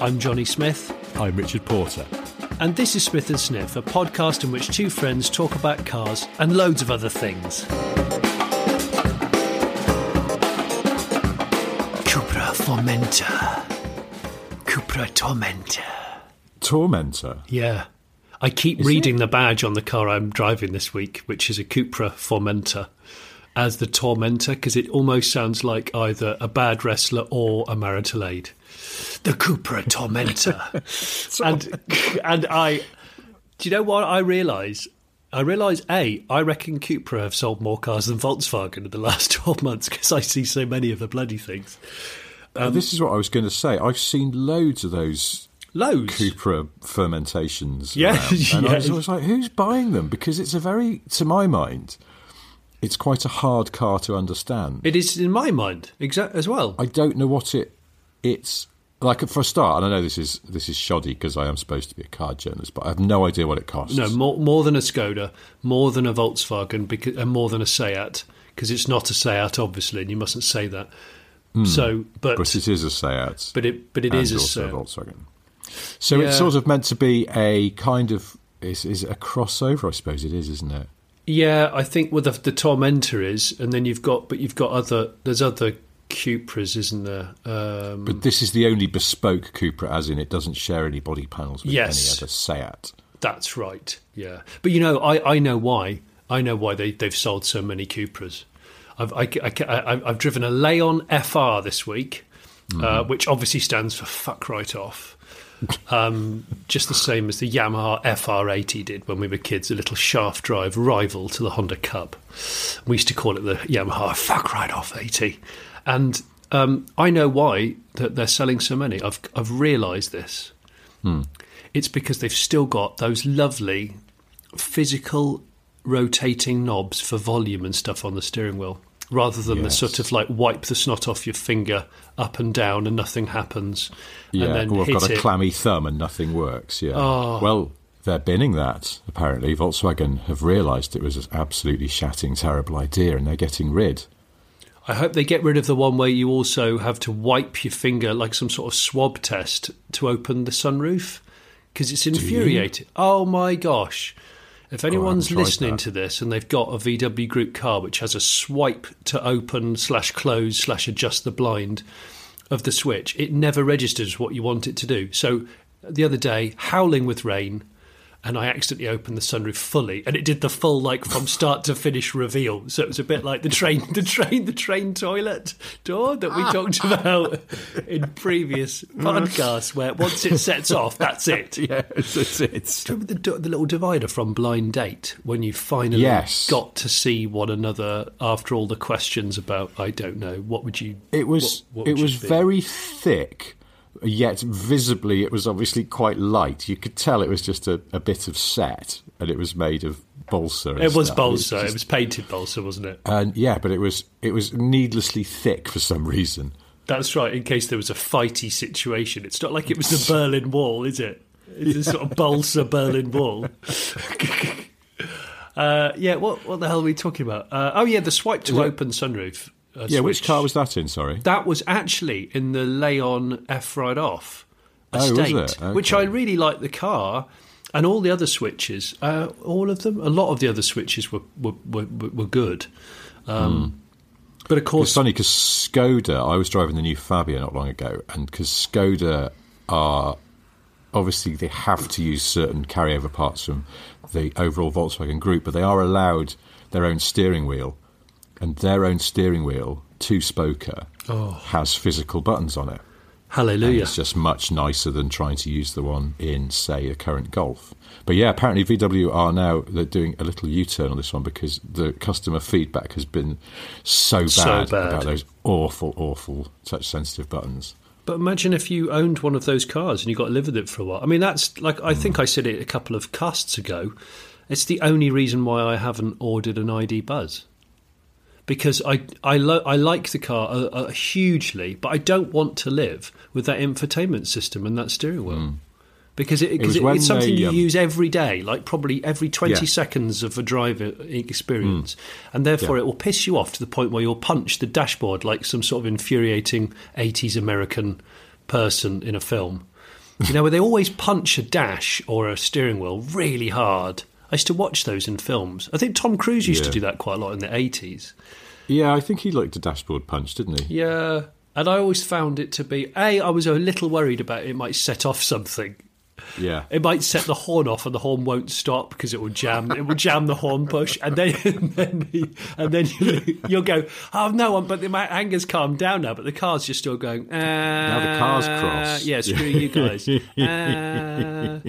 I'm Jonny Smith, I'm Richard Porter. and this is Smith and Sniff, a podcast in which two friends talk about cars and loads of other things. Cupra Formenta. Cupra Tormenta. Tormenta? Yeah. I keep reading the badge on the car I'm driving this week, which is a Cupra Formentor, as the Tormentor, because it almost sounds like either a bad wrestler or a marital aid. The Cupra Tormentor. and and I, do you know what I realise? I realise a I reckon Cupra have sold more cars than Volkswagen in the last twelve months because I see so many of the bloody things. Uh, this is what I was going to say. I've seen loads of those Loads. Cupra fermentations. Yeah, around, and I was yeah. always like, who's buying them? Because it's a very, to my mind, it's quite a hard car to understand. It is in my mind exact as well. I don't know what it it's like for a start. And I know this is this is shoddy because I am supposed to be a car journalist, but I have no idea what it costs. No, more more than a Skoda, more than a Volkswagen, because, and more than a Seat, because it's not a Seat, obviously, and you mustn't say that. Hmm. So, but but it is a Seat. but it but it and a Seat. Volkswagen. So it's sort of meant to be a kind of is is a crossover? I suppose it is, isn't it? Yeah, I think well the, the Tormentor is, and then you've got but you've got other there's other Cupras, isn't there? Um, But this is the only bespoke Cupra, as in it doesn't share any body panels with Yes. any other Seat. That's right. Yeah, but you know, I, I know why. I know why they they've sold so many Cupras. I've I, I, I, have driven a Leon FR this week, uh, which obviously stands for fuck right off. Um, just the same as the Yamaha FR80 did when we were kids, a little shaft drive rival to the Honda Cub. We used to call it the Yamaha fuck right off 80. And um, I know why that they're selling so many. I've I've realised this. It's because they've still got those lovely physical rotating knobs for volume and stuff on the steering wheel, rather than the sort of like wipe the snot off your finger up and down and nothing happens, Yeah, and then or I've got a it. clammy thumb and nothing works. Yeah. Oh. Well, they're binning that. Apparently, Volkswagen have realised it was an absolutely shatting terrible idea, and they're getting rid. I hope they get rid of the one where you also have to wipe your finger like some sort of swab test to open the sunroof because it's infuriating. Oh my gosh. If anyone's tried listening that. to this and they've got a VW Group car which has a swipe to open slash close slash adjust the blind of the switch, it never registers what you want it to do. So the other day, howling with rain, and I accidentally opened the sunroof fully, and it did the full like from start to finish reveal. So it was a bit like the train, the train, the train toilet door that we ah. talked about in previous mm. podcasts, where once it sets off, that's it. Yeah, it's, it's, Remember the, the little divider from Blind Date when you finally Yes. got to see one another after all the questions about I don't know what would you It was what- what it was very thick, yet visibly it was obviously quite light. You could tell it was just a, a bit of set, and it was made of balsa. it was stuff. balsa. It just- was painted balsa, wasn't it? and yeah, but it was it was needlessly thick for some reason. That's right. In case there was a fighty situation, it's not like it was the Berlin Wall, is it? It's a sort of balsa Berlin Wall. uh, yeah. What what the hell are we talking about? Uh, oh yeah, the swipe to open sunroof. Yeah, which car was that in? Sorry. That was actually in the Leon F Ride Off Oh, estate, it? which I really liked the car. And all the other switches, uh, all of them, a lot of the other switches were were, were, were good. Um, But of It's course, funny because Skoda. I was driving the new Fabia not long ago, and because Skoda are obviously they have to use certain carryover parts from the overall Volkswagen group, but they are allowed their own steering wheel, and their own steering wheel, two spoker, oh. has physical buttons on it. And hallelujah. it's just much nicer than trying to use the one in, say, a current Golf. But yeah, apparently VW are now they're doing a little U-turn on this one because the customer feedback has been so bad, So bad. about those awful, awful touch-sensitive buttons. But imagine if you owned one of those cars and you got to live with it for a while. I mean, that's like I think mm. I said it a couple of casts ago. It's the only reason why I haven't ordered an ID Buzz because I I, lo- I like the car uh, uh, hugely, but I don't want to live with that infotainment system and that steering wheel. Because it, it, when it's something they, you um, use every day, like probably every 20 Yeah. seconds of a driver experience. And therefore, Yeah. it will piss you off to the point where you'll punch the dashboard like some sort of infuriating 80s American person in a film. You know, where they always punch a dash or a steering wheel really hard. I used to watch those in films. I think Tom Cruise used to do that quite a lot in the 80s. Yeah, I think he liked a dashboard punch, didn't he? Yeah. And I always found it to be A, I was a little worried about it might set off something. Yeah. It might set the horn off and the horn won't stop because it will jam. It will jam the horn push, and then and then, he- and then you, you'll go, "Oh no!" But the my anger's calmed down now. But the car's just still going. Uh, now the car's cross." Yeah, screw you guys. Uh,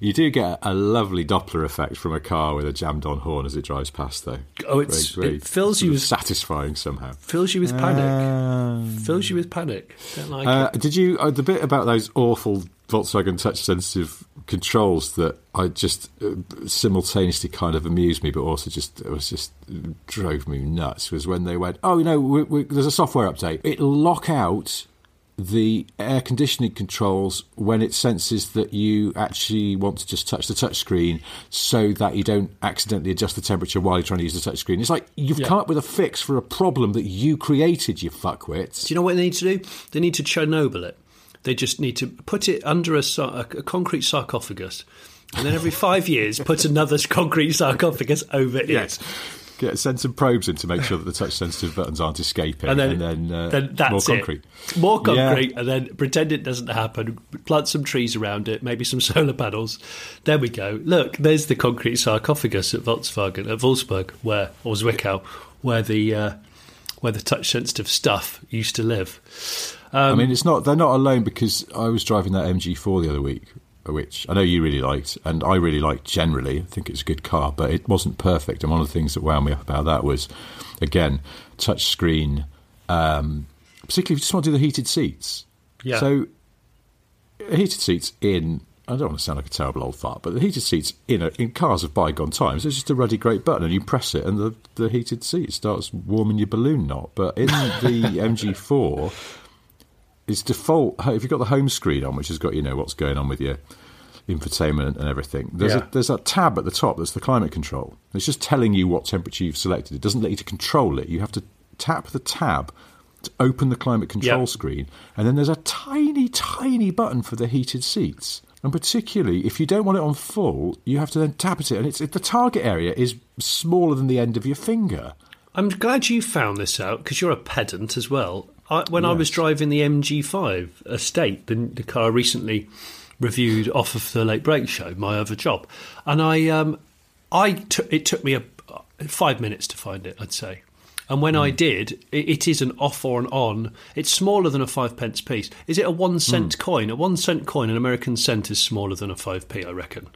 You do get a lovely Doppler effect from a car with a jammed on horn as it drives past, though. Oh, it's- Very- very it fills you with- satisfying somehow. fills you with panic. fills you with panic. Don't like Uh, it. did you uh, the bit about those awful Volkswagen touch sensitive controls that I just uh, simultaneously kind of amused me, but also just it was just drove me nuts was when they went, oh, you know, we, we, there's a software update. It'll lock out the air conditioning controls when it senses that you actually want to just touch the touch screen so that you don't accidentally adjust the temperature while you're trying to use the touch screen. It's like you've Yeah. come up with a fix for a problem that you created, you fuckwits. Do you know what they need to do? They need to Chernobyl it. They just need to put it under a, a concrete sarcophagus, and then every five years put another concrete sarcophagus over it. Yes. Get send some probes in to make sure that the touch sensitive buttons aren't escaping, And then, and then, uh, then that's more it. concrete. More Yeah. concrete, and then pretend it doesn't happen. Plant some trees around it, maybe some solar panels. There we go. Look, there's the concrete sarcophagus at Volkswagen, at Wolfsburg, where or Zwickau, where the uh, where the touch sensitive stuff used to live. I mean, it's not they're not alone because I was driving that MG4 the other week, which I know you really liked, and I really liked generally. I think it's a good car, but it wasn't perfect. And one of the things that wound me up about that was, again, touch screen. Um, particularly if you just want to do the heated seats. Yeah. So heated seats in. I don't want to sound like a terrible old fart, but the heated seats in a, in cars of bygone times, it's just a ruddy great button, and you press it, and the, the heated seat starts warming your balloon knot. But in the MG4, it's default. If you've got the home screen on, which has got you know what's going on with your infotainment and everything, there's Yeah. a there's a tab at the top that's the climate control. It's just telling you what temperature you've selected. It doesn't let you to control it. You have to tap the tab to open the climate control Yeah. screen, and then there's a tiny, tiny button for the heated seats. And particularly, if you don't want it on full, you have to then tap at it, and it's it, the target area is smaller than the end of your finger. I'm glad you found this out because you're a pedant as well. I, when I was driving the MG5 Estate, the, the car recently reviewed off of the Late Brake Show, my other job, and I, um, I it took me a, five minutes to find it, I'd say. And when I did, it, it is an off or an on. It's smaller than a five pence piece. Is it a one cent coin? A one cent coin, an American cent, is smaller than a five p. I reckon.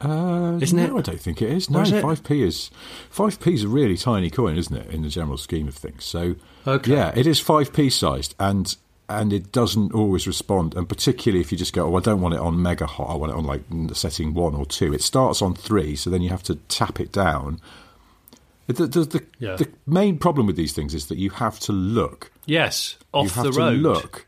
Uh, Isn't no, it? I don't think it is. No, is five p is five p is a really tiny coin, isn't it, in the general scheme of things? So, Okay. yeah, it is five p sized, and and it doesn't always respond. And particularly if you just go, oh, I don't want it on mega hot, I want it on like setting one or two. It starts on three, so then you have to tap it down. The, the, the, Yeah. the main problem with these things is that you have to look. Yes, you off have the to road. look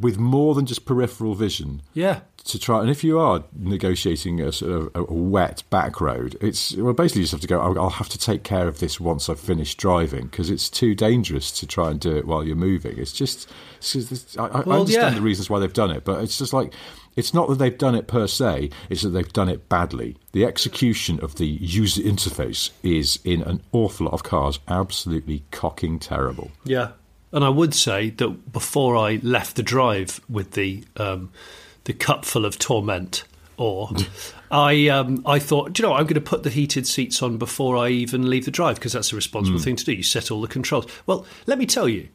with more than just peripheral vision Yeah, to try. And if you are negotiating a sort of a, wet back road, it's well basically you just have to go. I'll, I'll have to take care of this once I've finished driving because it's too dangerous to try and do it while you're moving. It's just. It's just I, I Well, understand yeah. the reasons why they've done it, but it's just like. It's not that they've done it per se, it's that they've done it badly. The execution of the user interface is, in an awful lot of cars, absolutely cocking terrible. Yeah, and I would say that before I left the drive with the um, the cup full of torment, or I um, I thought, do you know, what, I'm going to put the heated seats on before I even leave the drive because that's a responsible thing to do. You set all the controls. Well, let me tell you.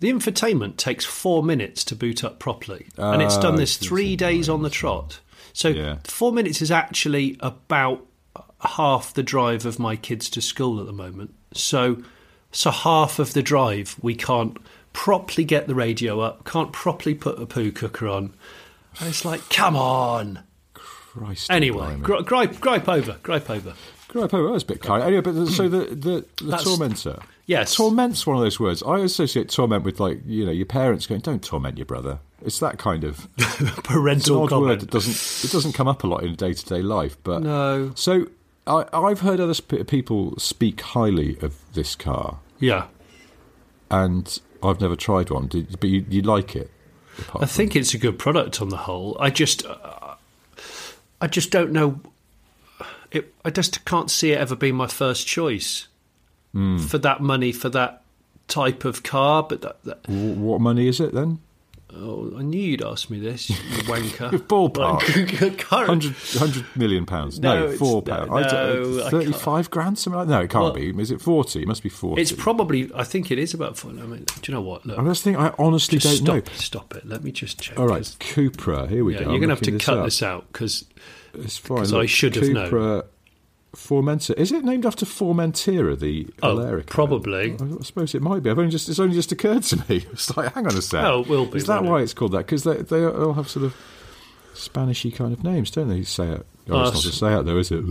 The infotainment takes four minutes to boot up properly, and it's done Ah, this three days on the trot. So Yeah. four minutes is actually about half the drive of my kids to school at the moment. So, so half of the drive we can't properly get the radio up, can't properly put a poo cooker on. And it's like, come on. Christ. Anyway, gri- gripe, gripe over, gripe over. Gripe over, that's a bit kind. Anyway, but so the the, the tormentor. Yes. torment's one of those words. I associate torment with like you know your parents going, "Don't torment your brother." It's that kind of it's Parental odd word that doesn't it doesn't come up a lot in day to day life. But No. So I, I've heard other sp- people speak highly of this car, Yeah. and I've never tried one. Did, but you, you like it? I think it's a good product on the whole. I just, uh, I just don't know. It, I just can't see it ever being my first choice Hmm. for that money for that type of car. But that, that, what money is it then? Oh, I knew you'd ask me this, you wanker. Ballpark. Current- 100, 100 million pounds. No, No, four pounds. I no, don't- I 35 grand, something like that. No, it can't Well- be. Is it 40? It must be 40. It's probably. I think it is about. 40. I mean, do you know what? Look, I just think I honestly don't stop. know. Stop it. Let me just check. All right, 'cause- Cupra. Here we Yeah, go. you're going to have to looking cut up. this out because It's fine. 'cause I should have known. Cupra Formentor. Is it named after Formentera, the Oh, Alerica? probably. I suppose it might be. I've only just it's only just occurred to me. It's like, hang on a sec. Oh, it will be, Is that why it? it's called that? Because they they all have sort of Spanishy kind of names, don't they? Say it. Oh, it's Us. not to say it though, is it?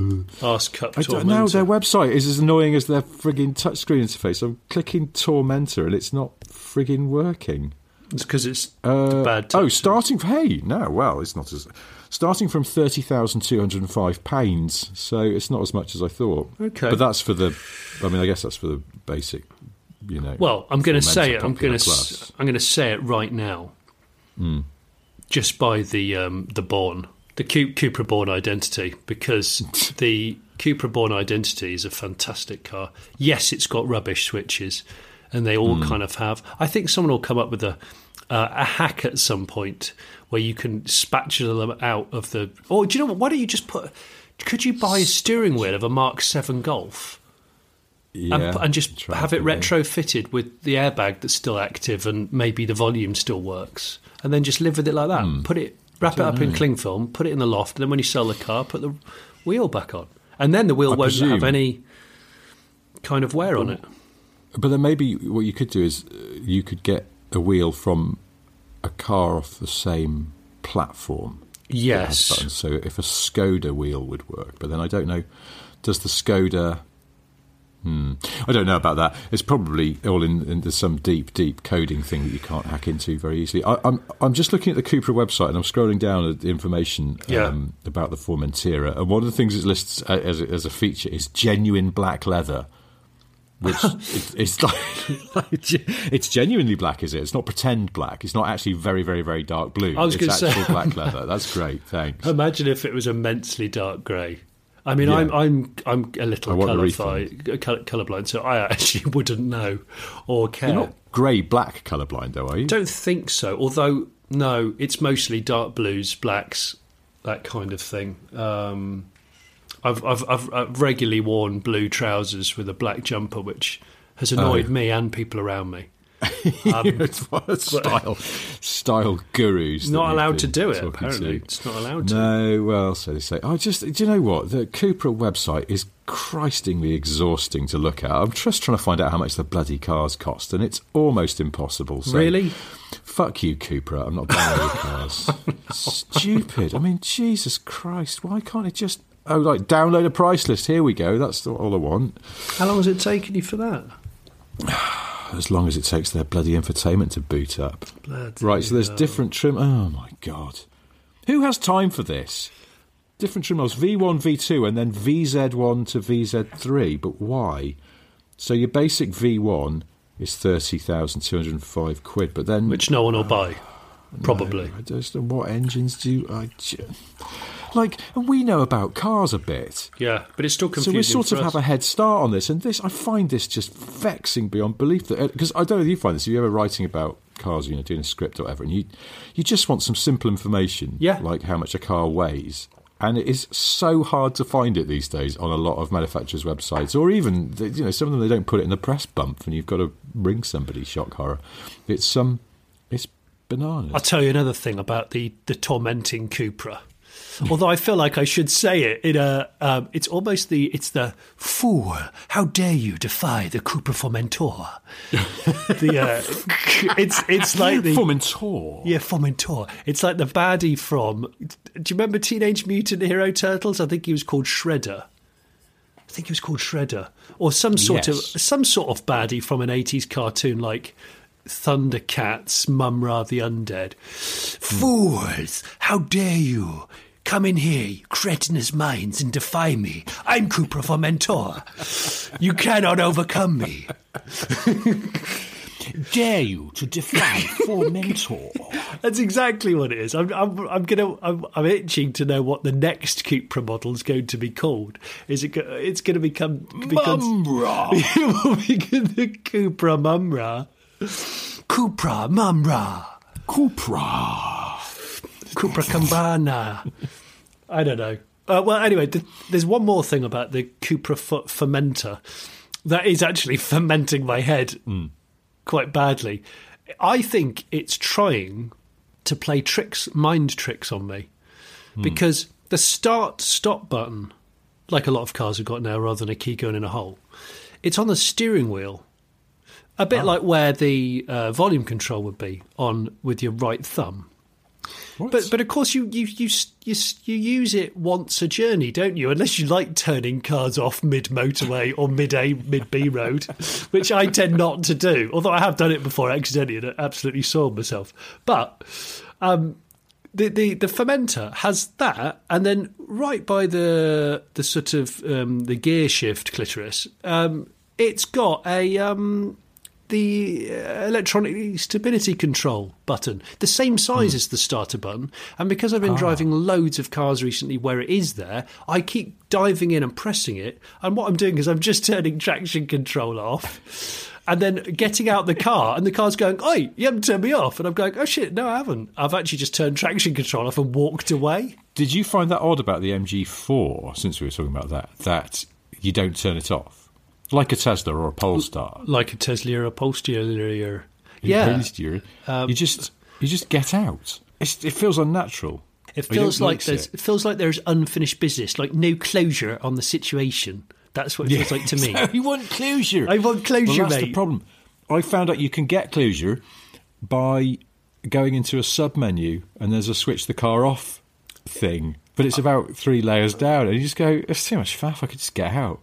Ask Cup I. Tormentor. Their website is as annoying as their frigging touchscreen interface. I'm clicking Tormentor and it's not frigging working. It's because it's Uh, bad. oh, touch. starting hey, no, well, it's not as starting from thirty thousand two hundred and five pounds. So it's not as much as I thought. Okay. but that's for the. I mean, I guess that's for the basic. You know. Well, I'm going to say it. I'm going to. I'm going to say it right now. Hmm. Just by the um, the Born, the Cu- Cupra Born identity, because the Cupra Born identity is a fantastic car. Yes, it's got rubbish switches, and they all Hmm. kind of have. I think someone will come up with a uh, a hack at some point where you can spatula them out of the. Or do you know what? Why don't you just put? Could you buy a steering wheel of a Mark Seven Golf? Yeah, and, and just have it retrofitted with the airbag that's still active and maybe the volume still works, and then just live with it like that. Hmm. Put it, wrap it up in cling film, put it in the loft, and then when you sell the car, put the wheel back on, and then the wheel I won't presume- have any kind of wear on it. But then maybe what you could do is uh, you could get a wheel from a car off the same platform. Yes, buttons. So if a Skoda wheel would work, but then I don't know. Does the Skoda? Hmm. I don't know about that. It's probably all in into some deep, deep coding thing that you can't hack into very easily. I, I'm I'm just looking at the Cupra website and I'm scrolling down at the information Yeah. um, about the Formentera, and one of the things it lists as as a feature is genuine black leather. Which it, it's like, it's genuinely black, is it? It's not pretend black. It's not actually very, very, very dark blue. I was it's gonna say- black leather. That's great. Thanks. imagine if it was immensely dark grey. I mean, Yeah. I'm I'm I'm a little want colourblind, colour, colourblind, so I actually wouldn't know or care. You're not grey black colourblind, though, are you? Don't think so. Although no, it's mostly dark blues, blacks, that kind of thing. Um, I've, I've I've I've regularly worn blue trousers with a black jumper, which has annoyed Oh. me and people around me. Um, a style, style gurus. Not allowed to do it. Apparently, to. it's not allowed to. No, well, so they say. I just, do you know what? The Cupra website is christingly exhausting to look at. I'm just trying to find out how much the bloody cars cost, and it's almost impossible. So, Really? Fuck you, Cupra. I'm not buying your cars. Stupid. I mean, Jesus Christ. Why can't it just. Oh, like, download a price list. Here we go. That's all I want. How long has it taken you for that? As long as it takes their bloody infotainment to boot up. Bloody Right, so there's hell. different trim. Oh my god, who has time for this? Different trim levels: V1, V2, and then VZ1 to VZ3. But why? So your basic V1 is thirty thousand two hundred and five quid, but then which no one will buy, probably. I don't just what engines do I like? We know about cars a bit. Yeah, but it's still confusing. So we sort of us. have a head start on this, and this I find this just vexing beyond belief. That because I don't know if you find this. If you're ever writing about cars, you know, doing a script or whatever, and you you just want some simple information, Yeah. like how much a car weighs, and it is so hard to find it these days on a lot of manufacturers' websites, or even you know some of them they don't put it in the press bump, and you've got to ring somebody. Shock horror! It's um, it's bananas. I'll tell you another thing about the, the tormenting Cupra. Although I feel like I should say it in a, um, it's almost the, it's the fool. How dare you defy the Cupra Formentor? the, uh, it's it's like the Formentor. yeah Formentor. It's like the baddie from. Do you remember Teenage Mutant Hero Turtles? I think he was called Shredder. I think he was called Shredder, or some sort Yes. of some sort of baddie from an eighties cartoon like Thundercats, Mumm-Ra the Undead. Fools! How dare you! Come in here, you cretinous minds, and defy me. I'm Cupra Formentor. You cannot overcome me. Dare you to defy Formentor? That's exactly what it is. I'm, I'm, I'm gonna, I'm, I'm itching to know what the next Cupra model is going to be called. Is it? go- It's going to become become Mumra. it will be the Cupra Mumra. Cupra Mumra. Cupra. Cupra Campana. I don't know. Uh, well, anyway, th- there's one more thing about the Cupra f- fermenter that is actually fermenting my head quite badly. I think it's trying to play tricks, mind tricks on me, because the start stop button, like a lot of cars have got now, rather than a key going in a hole, it's on the steering wheel. A bit like where the uh, volume control would be on with your right thumb. But but of course you you you you you use it once a journey, don't you? Unless you like turning cars off mid motorway or mid A mid B road, which I tend not to do. Although I have done it before accidentally and absolutely soiled myself. But um, the, the the fermenter has that, and then right by the the sort of um, the gear shift clitoris, um, it's got a um, the uh, electronic stability control button, the same size as the starter button. And because I've been driving loads of cars recently where it is there, I keep diving in and pressing it. And what I'm doing is I'm just turning traction control off. And then getting out the car, and the car's going, "Oi, you haven't turned me off." And I'm going, "Oh shit, no, I haven't. I've actually just turned traction control off and walked away." Did you find that odd about the MG4, since we were talking about that, that you don't turn it off? Like a Tesla or a Polestar. Like a Tesla or a Polestar. Yeah, You, you just you just get out. It's, it feels unnatural. It feels like there's, it. it feels like there's unfinished business, like no closure on the situation. That's what it feels like to me. you want closure. I want closure, well, that's the problem. I found out you can get closure by going into a sub menu and there's a switch the car off thing, but it's about three layers down, and you just go, "It's too much faff. I could just get out."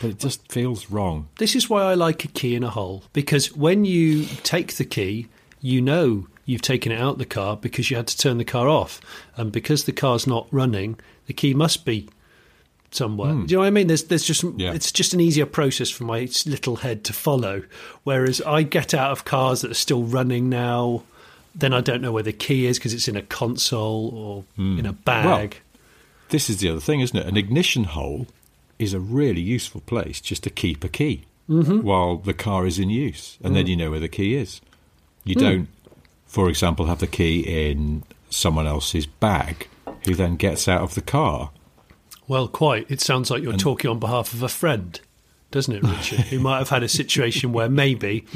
But it just feels wrong. This is why I like a key in a hole because when you take the key, you know you've taken it out the car because you had to turn the car off, and because the car's not running, the key must be somewhere. Hmm. Do you know what I mean? There's there's just Yeah. it's just an easier process for my little head to follow. Whereas I get out of cars that are still running now, then I don't know where the key is because it's in a console or hmm. in a bag. Well, This is the other thing, isn't it? An ignition hole is a really useful place just to keep a key mm-hmm. while the car is in use, and then mm. you know where the key is. You mm. don't, for example, have the key in someone else's bag who then gets out of the car. Well, quite. It sounds like you're talking on behalf of a friend, doesn't it, Richard? Who might have had a situation where maybe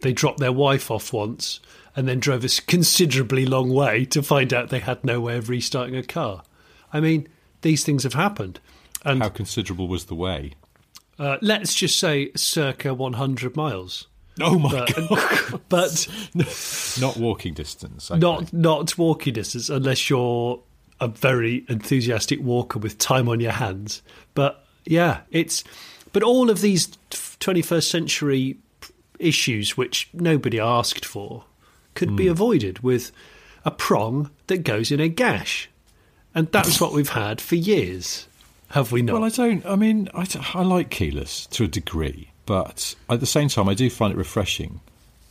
they dropped their wife off once and then drove a considerably long way to find out they had no way of restarting a car. I mean, these things have happened. And How considerable was the way? uh, let's just say circa 100 miles. Oh my But, but Not walking distance. okay. not not walking distance unless you're a very enthusiastic walker with time on your hands. But yeah, it's but all of these 21st century issues which nobody asked for could be avoided with a prong that goes in a gash. And that's what we've had for years. Have we not? Well, I don't. I mean, I, I like keyless to a degree, but at the same time, I do find it refreshing.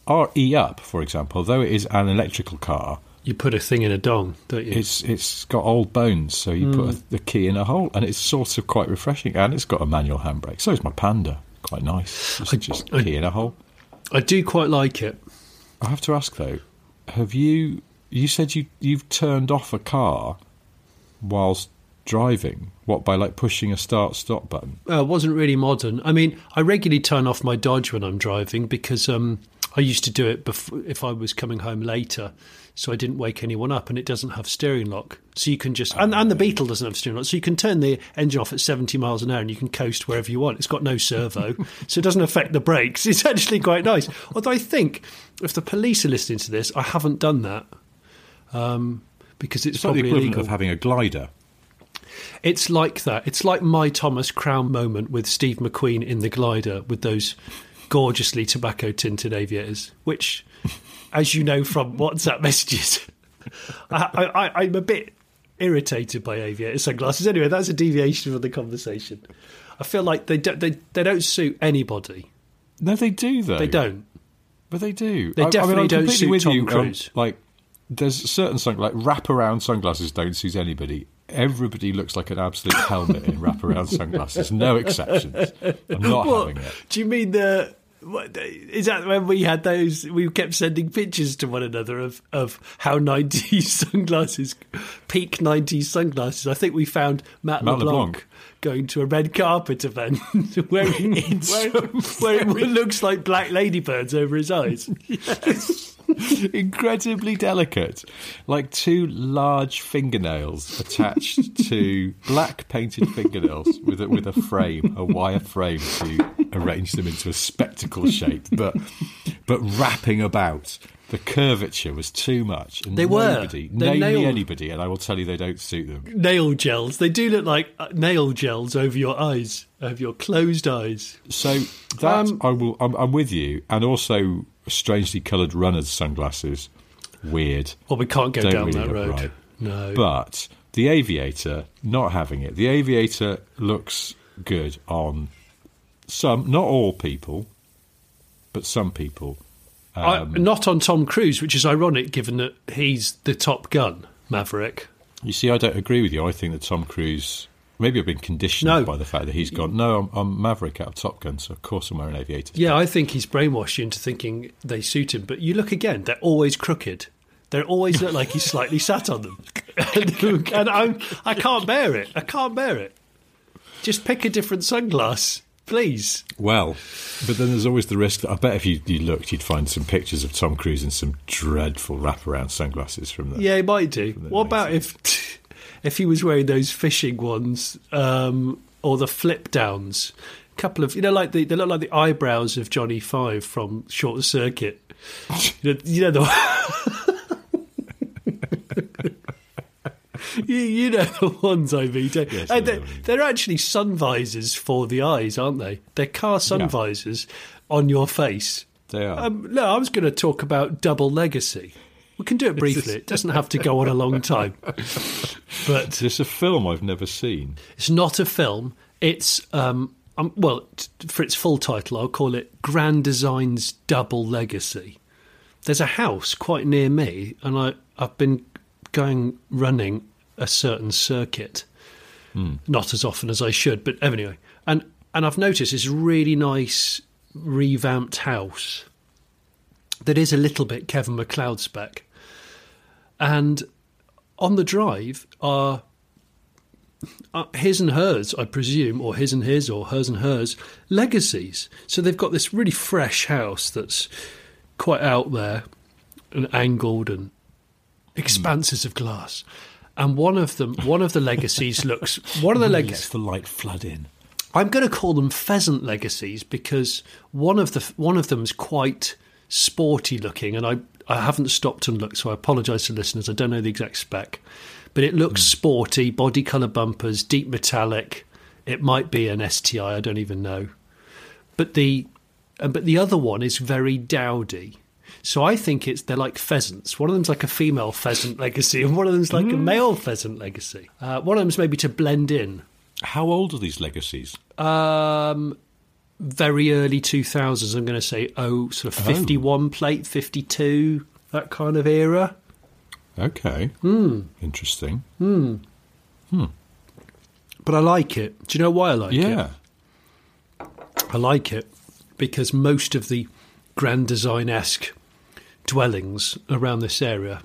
Our E Up, for example, though it is an electrical car, you put a thing in a dong, don't you? it's it's got old bones, so you put a, mm. the key in a hole, and it's sort of quite refreshing. And it's got a manual handbrake. So is my Panda, quite nice. Just, I- just I- key in a hole. I do quite like it. I have to ask though, have you? You said you you've turned off a car whilst driving. What by like pushing a start stop button? uh, wasn't really modern. I mean, I regularly turn off my Dodge when I'm driving because um, I used to do it before, if I was coming home later, so I didn't wake anyone up, and it doesn't have steering lock, so you can just and, and the Beetle doesn't have steering lock, so you can turn the engine off at seventy miles an hour and you can coast wherever you want. It's got no servo, so it doesn't affect the brakes. It's actually quite nice. Although I think if the police are listening to this, I haven't done that um, because it's, It's like probably the equivalent illegal. of having a glider. It's like that. It's like my Thomas Crown moment with Steve McQueen in the glider with those gorgeously tobacco tinted aviators, which, as you know from WhatsApp messages, I, I, I'm a bit irritated by aviator sunglasses. Anyway, that's a deviation from the conversation. I feel like they don't, they, they don't suit anybody. No, they do though. They don't. But they do. They I- I mean, definitely don't suit with Tom you, um, Cruise. like, there's certain sun like wraparound sunglasses don't suit anybody. Everybody looks like an absolute helmet in wraparound sunglasses. No exceptions. I'm not What? having it. Do you mean the? What, is that when we had those? We kept sending pictures to one another of, of how 90s sunglasses, peak 90s sunglasses. I think we found Matt, Matt LeBlanc, LeBlanc. going to a red carpet event wearing, wearing, wearing what looks like black ladybirds over his eyes. Incredibly delicate, like two large fingernails attached to black painted fingernails with a, with a frame, a wire frame to arrange them into a spectacle shape, but but wrapping about. The curvature was too much. And They were. nobody, They name nailed- me anybody, and I will tell you they don't suit them. Nail gels. They do look like uh, nail gels over your eyes, over your closed eyes. So that Um, I will. I'm, I'm with you, and also strangely coloured runners sunglasses. Weird. Well, we can't go Don't down really that road. right. No. But the Aviator, not having it. The Aviator looks good on some, not all people, but some people. I, Um, not on Tom Cruise, which is ironic given that he's the Top Gun Maverick. You see, I don't agree with you. I think that Tom Cruise. Maybe I've been conditioned No. by the fact that he's gone. No, I'm, I'm Maverick out of Top Gun, so of course I'm wearing aviators. Yeah, I think he's brainwashed you into thinking they suit him. But you look again; they're always crooked. They always look like he's slightly sat on them, and, and I'm, I can't bear it. I can't bear it. Just pick a different sunglass, please. Well, but then there's always the risk that I bet if you, you looked, you'd find some pictures of Tom Cruise in some dreadful wraparound sunglasses from the. Yeah, he might do. What about if if he was wearing those fishing ones um, or the flip downs? A couple of you know, like the they look like the eyebrows of Johnny Five from Short Circuit. You know, you know the. You, you know the ones I mean. Yes, I they're, what you mean. they're actually sun visors for the eyes, aren't they? They're car sun Yeah. visors on your face. They are. Um, no, I was going to talk about double legacy. We can do it briefly. It doesn't have to go on a long time. But It's a film I've never seen. it's not a film. It's um, um well, t- for its full title, I'll call it Grand Design's Double Legacy. There's a house quite near me, and I I've been going running a certain circuit, not as often as I should, but anyway, and and I've noticed this really nice revamped house that is a little bit Kevin McCloud spec, and on the drive are uh, his and hers, I presume, or his and his, or hers and hers, legacies. So they've got this really fresh house that's quite out there and angled and expanses of glass. And one of them, one of the legacies looks, one of the legacies, the light flood in. I'm going to call them pheasant legacies because one of the one of them's quite sporty looking, and I I haven't stopped and looked, so I apologise to listeners. I don't know the exact spec, but it looks sporty, body colour bumpers, deep metallic. It might be an STI, I don't even know. But the but the other one is very dowdy. So I think it's they're like pheasants. One of them's like a female pheasant legacy, and one of them's like a male pheasant legacy. Uh, one of them's maybe to blend in. How old are these legacies? Um, very early 2000s. I'm going to say, oh, sort of 51 plate, 52, that kind of era. Okay. Hmm. Interesting. Hmm. Hmm. But I like it. Do you know why I like it? Yeah. I like it because most of the grand design esque dwellings around this area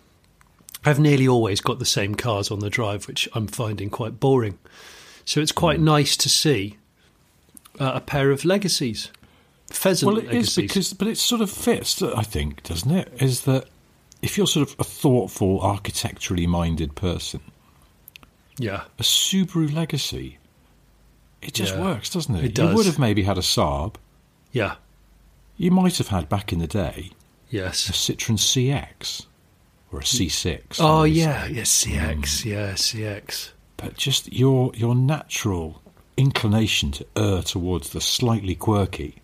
have nearly always got the same cars on the drive, which I'm finding quite boring. So it's quite hmm. nice to see uh, a pair of legacies. pheasant Well, it is legacies. because, but it sort of fits, I think, doesn't it? Is that if you're sort of a thoughtful, architecturally minded person, yeah, a Subaru Legacy, it just Yeah, works, doesn't it? it does. You would have maybe had a Saab. yeah, You might have had back in the day Yes. a. Citroen CX or a C6. Oh yeah, yes, CX, yeah, CX. But just your your natural inclination to err towards the slightly quirky.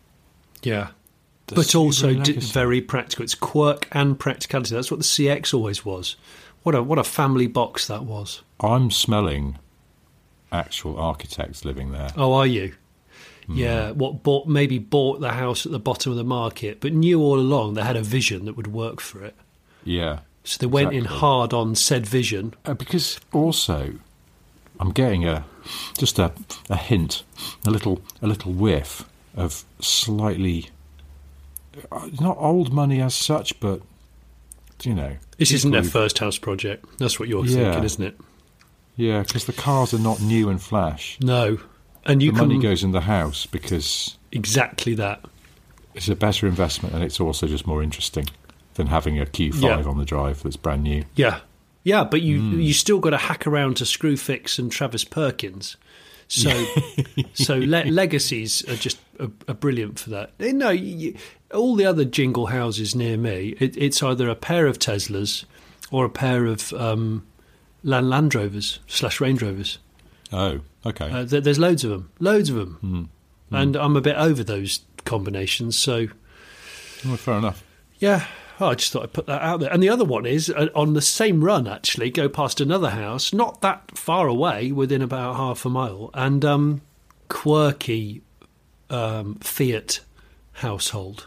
Yeah. but also d- very practical. It's quirk and practicality. That's what the CX always was. What a what a family box that was. I'm smelling actual architects living there. Oh, are you? Hmm. Yeah. What bought maybe bought the house at the bottom of the market, but knew all along they had a vision that would work for it. Yeah. So they went in hard on said vision. Uh, because also, I'm getting a just a, a hint, a little a little whiff of slightly uh, not old money as such, but you know, This isn't their first house project. That's what you're Yeah. thinking, isn't it? Yeah, because the cars are not new and flash. No. And you the can money goes in the house because exactly that. it's a better investment and it's also just more interesting than having a Q5 Yeah. on the drive that's brand new. Yeah, yeah, but you Hmm. you still got to hack around to Screwfix and Travis Perkins. So so le- legacies are just are, are brilliant for that. Eh, No, you, all the other jingle houses near me, it, it's either a pair of Teslas or a pair of um, Land Land Rovers slash Range Rovers. Oh, okay. Uh, there, there's loads of them, loads of them, Hmm. and I'm a bit over those combinations. So Well, fair enough. yeah, oh, I just thought I'd put that out there. And the other one is uh, on the same run, actually, go past another house, not that far away, within about half a mile, and um, quirky um, Fiat household.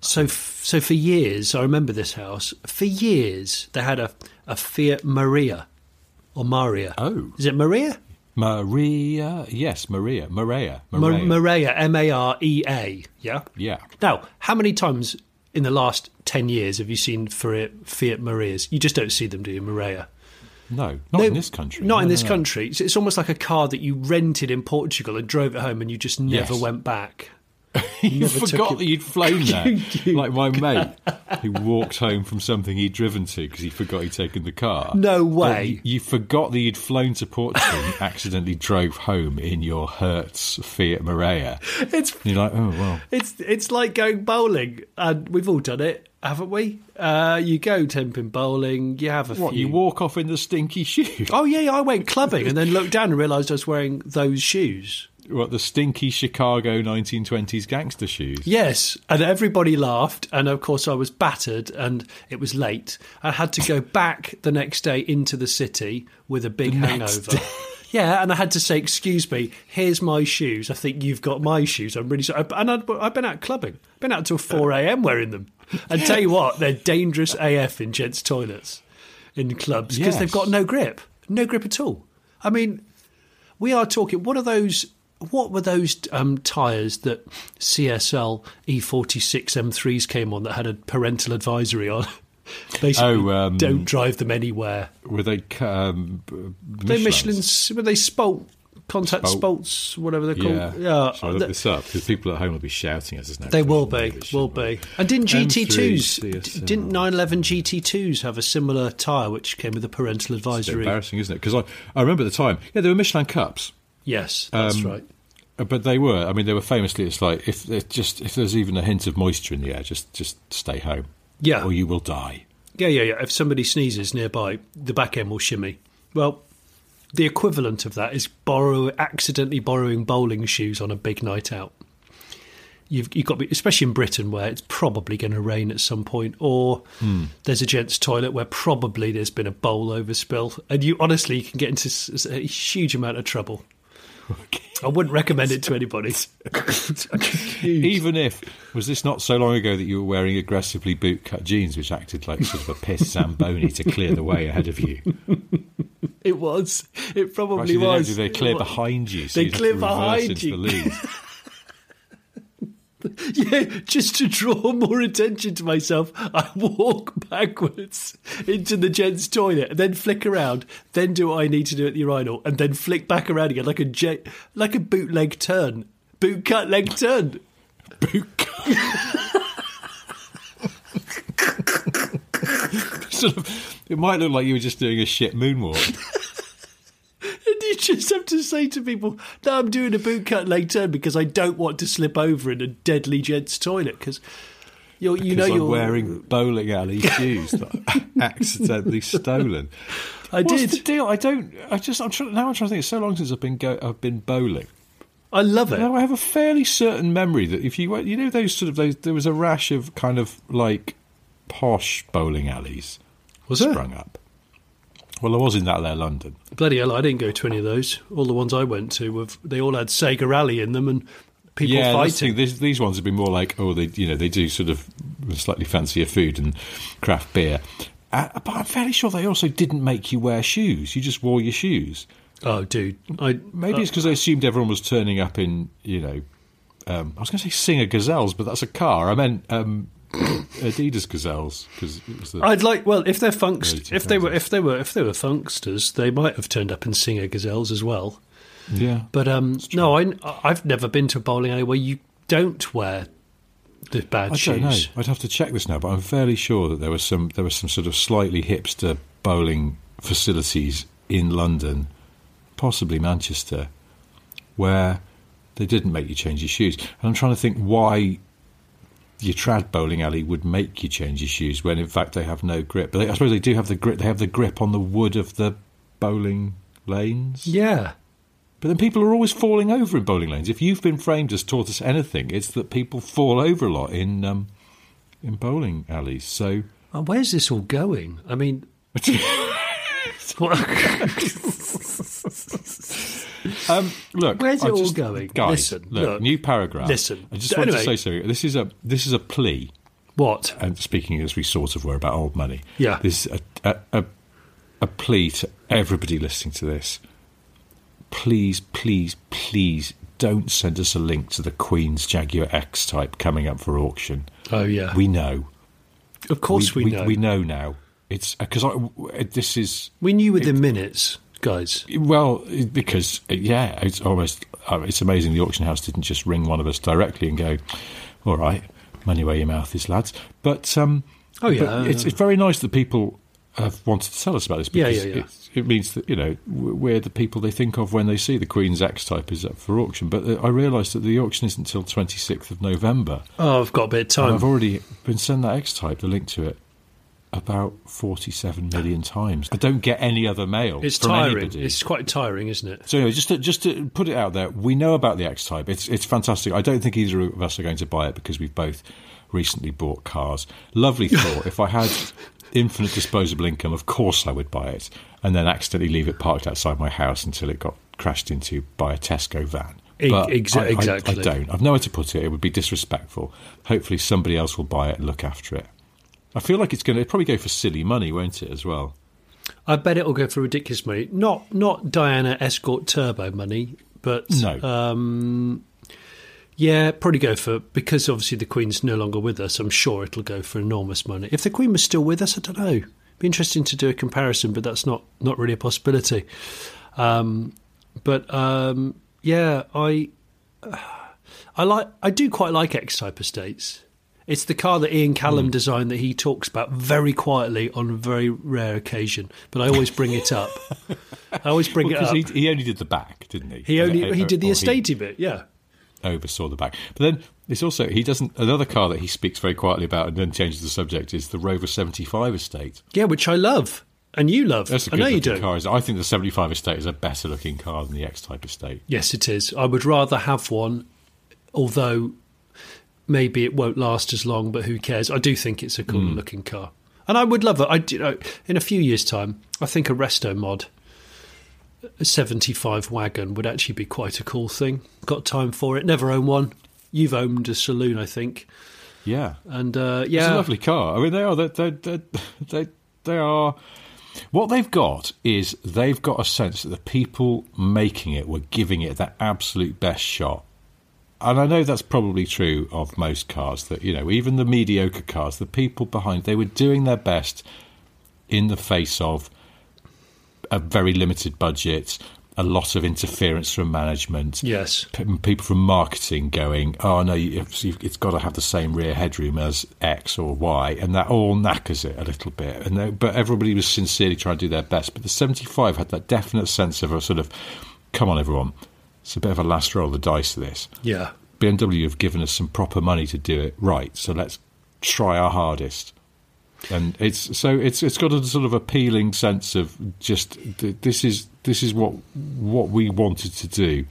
So, f- so for years, I remember this house. For years, they had a, a Fiat Marea or Maria. Oh. is it Maria? Maria, yes, Maria, Maria, Maria. Maria, M A R E A. Yeah. yeah. Now, how many times in the last 10 years have you seen Fiat, Fiat Mareas? You just don't see them, do you, Maria? No, not No, in this country. Not No, in this no. country. It's, it's almost like a car that you rented in Portugal and drove it home and you just never Yes. went back. You forgot it- that you'd flown there. You- like my mate who walked home from something he'd driven to because he forgot he'd taken the car. No way. You, you forgot that you'd flown to Portugal and accidentally drove home in your Hertz Fiat Marea. It's And you're like, oh, well. It's it's like going bowling, and we've all done it, haven't we? Uh, you go temping bowling, you have a What, few. you walk off in the stinky shoes? Oh yeah, yeah, I went clubbing and then looked down and realised I was wearing those shoes. What, the stinky Chicago 1920s gangster shoes? Yes, and everybody laughed, and of course I was battered, and it was late. I had to go back the next day into the city with a big hangover. Yeah, and I had to say, "Excuse me, here's my shoes. I think you've got my shoes. I'm really sorry." And I'd, I've been out clubbing, been out till four uh. a.m. wearing them. And tell you what, they're dangerous AF in gents' toilets, in clubs because they've got no grip, no grip at all. I mean, we are talking. What are those? What were those um, tyres that CSL E46 M3s came on that had a parental advisory on? Basically, Oh, um, don't drive them anywhere. Were they um, They Michelins? Were they Spolt contact Spolt. spolts, whatever they're Yeah. called. Yeah, Shall I look this up? Because people at home will be shouting at us now. They will be, will be. And didn't GT2s, M3 d- didn't 911 GT2s have a similar tyre which came with a parental It's advisory? embarrassing, isn't it? Because I, I remember at the time, yeah, they were Michelin Cups. Yes, that's Um, right. Uh, But they were. I mean, they were famously. It's like if it just if there's even a hint of moisture in the air, just just stay home. Yeah. or you will die. Yeah, yeah, yeah. If somebody sneezes nearby, the back end will shimmy. Well, the equivalent of that is borrow accidentally borrowing bowling shoes on a big night out. You've, you've got to be, especially in Britain where it's probably going to rain at some point, or there's a gents' toilet where probably there's been a bowl overspill, and you honestly can get into a huge amount of trouble. I wouldn't recommend it to anybody. Even if was this not so long ago that you were wearing aggressively bootcut jeans, which acted like sort of a piss zamboni to clear the way ahead of you. It was. It probably Actually, they, was. do they clear behind you. So They clear behind you. The. Yeah, just to draw more attention to myself, I walk backwards into the gents' toilet and then flick around, then do what I need to do at the urinal, and then flick back around again like a like a bootleg turn, boot cut leg turn. Boot. Sort of, it might look like you were just doing a shit moonwalk. Just have to say to people, "No, I'm doing a boot cut leg turn because I don't want to slip over in a deadly gents' toilet because." You're, you know I'm you're wearing bowling alley shoes that I accidentally stolen. I What's did. the deal? I don't. I just. I'm trying. Now I'm trying to think. It's so long since I've been go. I've been bowling. I love it. Now I have a fairly certain memory that if you went, you know, those sort of those, there was a rash of kind of like posh bowling alleys Was sprung up. Well, I was in that there London. Bloody hell, I didn't go to any of those. All the ones I went to, were, they all had Sega Rally in them and people yeah, the fighting. thing. These, these ones have been more like, oh, they, you know, they do sort of slightly fancier food and craft beer. Uh, but I'm fairly sure they also didn't make you wear shoes. You just wore your shoes. Oh, dude. I, Maybe it's because they assumed everyone was turning up in, you know, um, I was going to say Singer Gazelles, but that's a car. I meant um, Adidas Gazelles because it was the. I'd like well if they're funkst if they were if they were if they were funksters they might have turned up in Singer Gazelles as well. yeah, But um, no, I I've never been to a bowling alley where you don't wear the bad I shoes. don't know. I'd have to check this now, but I'm fairly sure that there was some there was some sort of slightly hipster bowling facilities in London, possibly Manchester, where they didn't make you change your shoes. And I'm trying to think why your trad bowling alley would make you change your shoes when in fact they have no grip. But they, I suppose they do have the grip. They have the grip on the wood of the bowling lanes. Yeah. But then people are always falling over in bowling lanes. If you've been framed as taught us anything, it's that people fall over a lot in um, in bowling alleys. So Uh, where's this all going? I mean, um, look, Where's I it all just- going? guys? Listen, look, look. new paragraph. Listen. I just want to say something. This is a this is a plea. what? And speaking as we sort of were about old money, Yeah. this is a, a, a, a plea to everybody listening to this. Please, please, please don't send us a link to the Queen's Jaguar X Type coming up for auction. Oh yeah. We know. of course we, know. We know now. It's because this is We knew within minutes, guys. well because yeah, it's almost uh, it's amazing the auction house didn't just ring one of us directly and go, "All right, money where your mouth is, lads." But um, Oh, yeah. but it's, it's very nice that people have wanted to tell us about this Yeah, because yeah, yeah. It, it means that you know we're the people they think of when they see the Queen's X Type is up for auction. But uh, I realised that the auction isn't until twenty sixth of November. Oh, I've got a bit of time. I've already been sent that X Type, the link to it, about 47 million times. I don't get any other mail It's from tiring. anybody. It's quite tiring, isn't it? So anyway, just to, just to put it out there, we know about the X Type. It's it's fantastic. I don't think either of us are going to buy it because we've both recently bought cars. Lovely thought. if I had infinite disposable income, of course I would buy it, and then accidentally leave it parked outside my house until it got crashed into by a Tesco van. But exa- I- I- exactly. I don't. I've nowhere to put it. It would be disrespectful. Hopefully, somebody else will buy it and look after it. I feel like it's going to probably go for silly money, won't it? As well. I bet it'll go for ridiculous money. Not not Diana Escort Turbo money, but No. Um, yeah, probably go for because obviously the Queen's no longer with us. I'm sure it'll go for enormous money. If the Queen was still with us, I don't know. Be interesting to do a comparison, but that's not not really a possibility. Um, But um, yeah, I I like I do quite like X Type Estates. It's the car that Ian Callum Hmm. designed that he talks about very quietly on a very rare occasion. But I always bring it up. I always bring Because it up. he, he only did the back, didn't he? He only he did the or estatey bit, yeah. oversaw the back. But then it's also he doesn't. Another car that he speaks very quietly about and then changes the subject is the Rover seventy five estate. Yeah, which I love. And you love. That's a I good know you do. car. I think the seventy five estate is a better looking car than the X Type estate. Yes, it is. I would rather have one, although maybe it won't last as long. But who cares? I do think it's a cool Hmm. looking car, and I would love it. I you know, in a few years' time, I think a resto mod, a seventy-five wagon would actually be quite a cool thing. Got time for it? Never owned one. You've owned a saloon, I think, Yeah, and uh, it's a lovely car. I mean, they are. They they they they, they are. What they've got is they've got a sense that the people making it were giving it their absolute best shot. And I know that's probably true of most cars, that, you know, even the mediocre cars, the people behind, they were doing their best in the face of a very limited budget, a lot of interference from management. Yes. P- people from marketing going, oh no, it's got to have the same rear headroom as X or Y, and that all knackers it a little bit. And they, but everybody was sincerely trying to do their best. But the 75 had that definite sense of a sort of, come on everyone, it's a bit of a last roll of the dice this. yeah. BMW have given us some proper money to do it right, so let's try our hardest. And it's so it's it's got a sort of appealing sense of just this is this is what what we wanted to do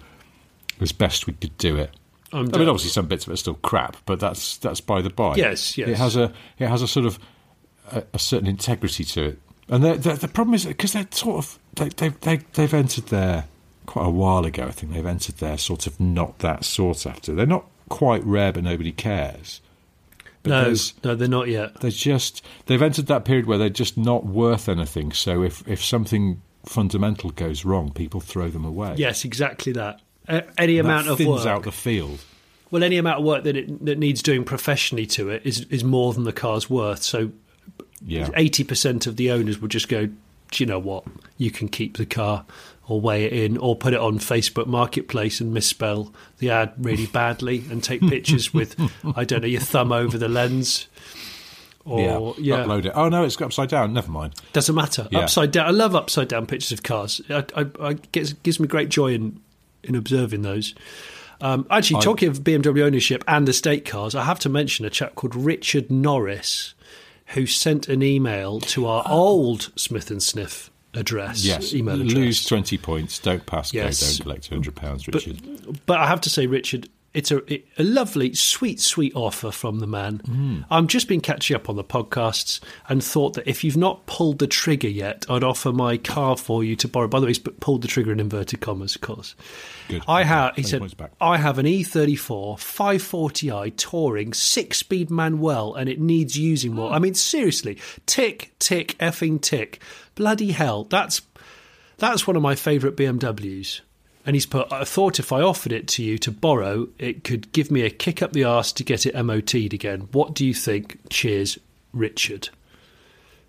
as best we could do it. I'm I mean, obviously, some bits of it are still crap, but that's that's by the by. Yes, yes. It has a it has a sort of a, a certain integrity to it, and the the, the problem is because they're sort of they they they they've entered their quite a while ago. I think they've entered their sort of not that sought after. They're not quite rare, but nobody cares. But No, no, they're not yet. they're just they've entered that period where they're just not worth anything. So if if something fundamental goes wrong, people throw them away. Yes, exactly that. Uh, any That amount of thins work. out the field. Well, any amount of work that it that needs doing professionally to it is is more than the car's worth. So, Yeah. eighty percent of the owners would just go, "Do you know what? You can keep the car, or weigh it in, or put it on Facebook Marketplace and misspell the ad really badly, and take pictures with, I don't know, your thumb over the lens, or yeah, upload it. Oh no, it's upside down. Never mind. doesn't matter. Yeah. Upside down. I love upside down pictures of cars. I, I, I gives, gives me great joy in in observing those. Um, actually, I- talking of BMW ownership and estate cars, I have to mention a chap called Richard Norris, who sent an email to our old Smith and Sniff address. Yes, email address. lose twenty points. Don't pass Yes. go. Don't collect two hundred pounds, but, Richard. but I have to say, Richard, it's a, a lovely, sweet, sweet offer from the man. Mm. I've just been catching up on the podcasts and thought that if you've not pulled the trigger yet, I'd offer my car for you to borrow. By the way, he's pulled the trigger in inverted commas, of course. Good. I Okay, have. He 20 said. I have an E E34 540i touring six speed Manuel, and it needs using more. I mean, seriously, tick, tick, effing tick, bloody hell. That's that's one of my favourite BMWs. And he's put, I thought if I offered it to you to borrow, it could give me a kick up the arse to get it MOT'd again. What do you think? Cheers, Richard.